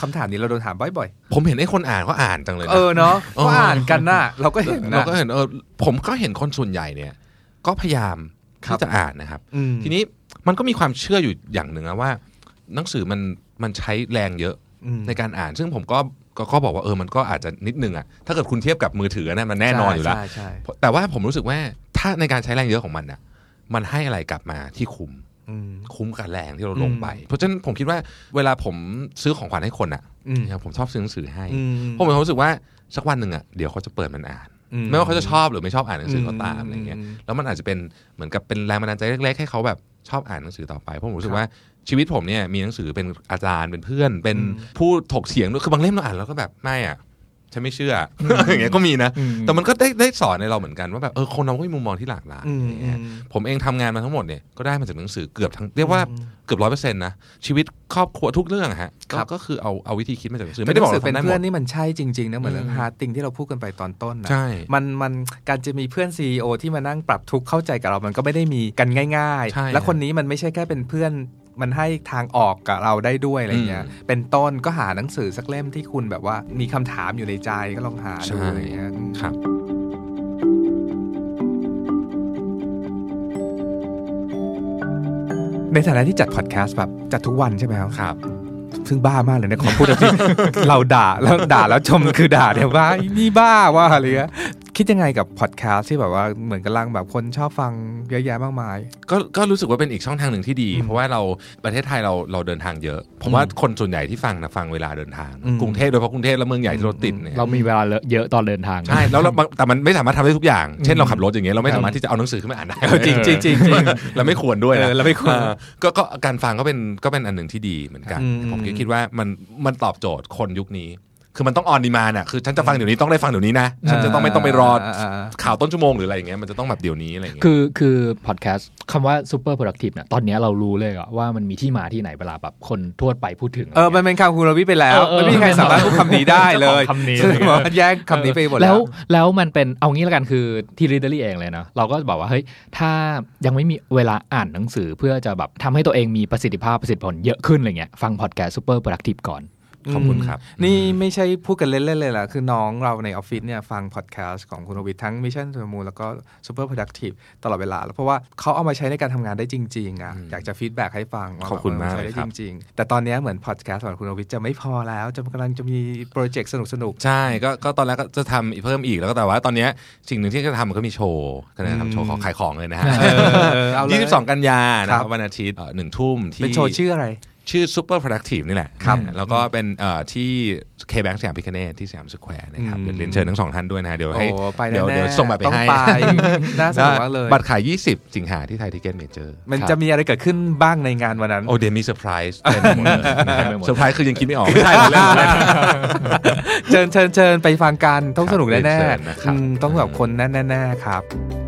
คำถามนี้เราโดนถามบ่อยผมเห็นไอ้คนอ่านก็อ่านจังเลยๆนะเออเนาะเออก็อ่านกันน่ะ เราก็เห็นเรานะก็เห็นเออผมก็เห็นคนส่วนใหญ่เนี่ย ก็พยายามครับที่จะอ่านนะครับอืมทีนี้มันก็มีความเชื่ออยู่อย่างหนึ่งนะว่า หนังสือมันมันใช้แรงเยอะอืมในการอ่าน ซึ่งผมก็ก็ก็บอกว่าเออมันก็อาจจะนิดนึงอะถ้าเกิดคุณเทียบกับมือถือนะมันแน่นอนอยู่แล้วใช่ใช่แต่ว่าผมรู้สึกว่าถ้าในการใช้แรงเยอะของมันน่ะ มันให้อะไรกลับมาที่คุ้มอืม คุ้มกับแรงที่เราลงไปอืมเพราะฉะนั้นผมคิดว่าเวลาผมซื้อของขวัญให้คนอะอืมนะครับผมชอบซื้อหนังสือให้อืมผมมีความรู้สึกว่าสักวันหนึ่งอะเดี๋ยวเขาจะเปิดมันอ่านอืไม่ว่าเขาจะชอบหรือไม่ชอบอ่านหนังสือก็ตามอืมอะไรเงี้ยอืมแล้วมันอาจจะเป็นเหมือนกับเป็นแรงบันดาลใจเล็กๆให้เขาแบบชอบอ่านหนังสือต่อไปเพราะผมรู้สึกว่าชีวิตผมเนี่ยมีหนังสือเป็นอาจารย์เป็นเพื่อน เป็นอืมผู้ถกเถียงด้วยคือบางเล่มเราอ่านแล้วก็แบบไม่อะ ฉันไม่เชื่อออย่างเงี้ยก็มีนะอืมแต่มันก็ได้ได้สอนในเราเหมือนกันว่าแบบเออคนเราก็มีมุมมองที่หลากหลายอืมอย่างเงี้ยอืมผมเองทำงานมาทั้งหมดเนี่ยก็ได้มาจากหนังสือเกือบทั้งเรียกว่าเกือบร้อยเปอร์เซ็นต์นะชีวิตครอบครัวทุกเรื่องอะฮะก็ครับก็คือเอาเอาวิธีคิดมาจากหนังสือไม่ไม่ได้ได้บบออกกเป็นเราทำได้หมเพื่อนดนี่มันใช่จริงๆนะเหมือนเรื่องอืมฮาร์ดติงที่เราพูดกันไปตอนต้นนะใช่มันมันการจะมีเพื่อนซีอที่มานั่งปรับทุกข์เข้าใจกับเรามันก็ไม่ได้มีกันง่ายใช่ๆและคนนี้มันไม่ใช่แค่เป็นเพื่อน มันให้ทางออกกับเราได้ด้วยอะไรเงี้ยอืมเป็นต้นก็หาหนังสือสักเล่มที่คุณแบบว่ามีคำถามอยู่ในใจก็ลองหาดูอะไรเงี้ยครับในฐานะที่จัดพอดแคสต์แบบจัดทุกวันใช่ไหมครับครับซึ่งบ้ามากเลยนะขอพูดจริงเราด่าแล้วด่าแล้วชมคือด่าเนี่ยว่าอีนี่บ้าว่าอะไรเงี้ย คิดยังไงกับพอดแคสต์ที่แบบว่าเหมือนกำลังแบบคนชอบฟังเยอะแยะมากมาย ก็ก็รู้สึกว่าเป็นอีกช่องทางหนึ่งที่ดีอืมเพราะว่าเราประเทศไทยเราเราเดินทางเยอะ ผมว่าคนส่วนใหญ่ที่ฟังนะฟังเวลาเดินทางอืมกรุงเทพโดยเฉพาะกรุงเทพและเมืองใหญ่ที่รถติดเนี่ยเรามีเวลาเยอะตอนเดินทางใช่แล้วเราบางแต่มันไม่สามารถทำได้ทุกอย่าง เช่นเราขับรถอย่างเงี้ยเราไม่สามารถที่จะเอาหนังสือขึ้นมาอ่านได้เออจริงจริงจริงจริงเราไม่ควรด้วยเอนะอเราไม่ควรเออก็ก็การฟังก็เป็นก็เป็นอันหนึ่งที่ดีเหมือนกันอืมผมก็คิดว่ามันมันตอบโจทย์คนยุคนี้ คือมันต้องออนดีมาน่ะคือฉันจะฟังเดี๋ยวนี้ต้องได้ฟังเดี๋ยวนี้นะฉันจะต้องไม่ต้องไปรอข่าวต้นชั่วโมงหรืออะไรอย่างเงี้ยมันจะต้องแบบเดี๋ยวนี้อะไรอย่างเงี้ยคือคือพอดแคสต์คำว่า super productive เนี่ยตอนเนี้ยเรารู้เลยอะว่ามันมีที่มาที่ไหนเวลาแบบคนทั่วไปพูดถึงเออมันเป็นคำคุณรวิทย์ไปแล้วเออเออไม่มีใครสามารถพูดคำนี้ได้เลยคำนี้ซึ่งมันแย่งคำนี้ไปหมดแล้วแล้วแล้วมันเป็นเอางี้แล้วกันคือที่ Readery เองเลยนะเราก็บอกว่าเฮ้ยถ้ายังไม่มีเวลาอ่านหนังสือเพื่อจะแบบทำให้ตัวเองมีประสิทธิภาพประสิทธิผลเยอะขึ้นอะไรเงี้ยฟังพอดแคสต์ Super Productive ก่อน ขอบคุณครับ นี่ไม่ใช่พูดกันเล่นๆเลยล่ะ คือน้องเราในออฟฟิศเนี่ยฟังพอดแคสต์ของคุณรวิทย์ทั้ง Mission to the Moon แล้วก็ Super Productive ตลอดเวลา แล้วเพราะว่าเขาเอามาใช้ในการทำงานได้จริง ๆอะอยากจะ feedback ให้ฟังว่าใช้ได้จริงๆขอบคุณมากเลยได้ครับแต่ตอนเนี้ยเหมือนพอดแคสต์ของคุณรวิทย์จะไม่พอแล้วจะกำลังจะมีโปรเจกต์สนุกใช่ก็ก็ตอนแรกก็จะทำอีกเพิ่มอีกแล้วก็แต่ว่าตอนเนี้ยสิ่งหนึ่งที่จะทำมันก็มีโชว์ก็เลยทำโชว์ขอขายของเลยนะฮะๆเออเอาเลยยี่สิบสองกันยานะคครัรับบวันอาทิตย์เอ่อหนึ่งทุ่มที่เป็นโชว์ชื่ออะไร ชื่อ super productive นี่แหละครับนะแล้วก็เป็นเอ่อที่ K-Bank สยามพิคเนตที่สยามสแควร์นะครับอืมเดี๋ยวเรียนเชิญทั้งสองท่านด้วยนะฮะเดี๋ยวให้โอ้ไปแน่ๆเดี๋ยวเดี๋ยวส่งบัตรไปต้องให้ไปน่าสนุกมากเลยบัตรขาย 20 สิงหาที่ Thai Ticket Major มันครับจะมีอะไรเกิดขึ้นบ้างในงานวันนั้น โอ้เดี๋ยวมีเซอร์ไพรส์เต็มไปหมดเลยนะฮะเต็มไปหมดเซอร์ไพรส์คือยังคิดไม่ออกไม่ใช่เราเล่นเล่นเชิญเชิญเชิญไปฟังกันต้องสนุกครับแน่เรียนเชิญนะครับๆอืมต้องแบบคนแน่ๆๆครับ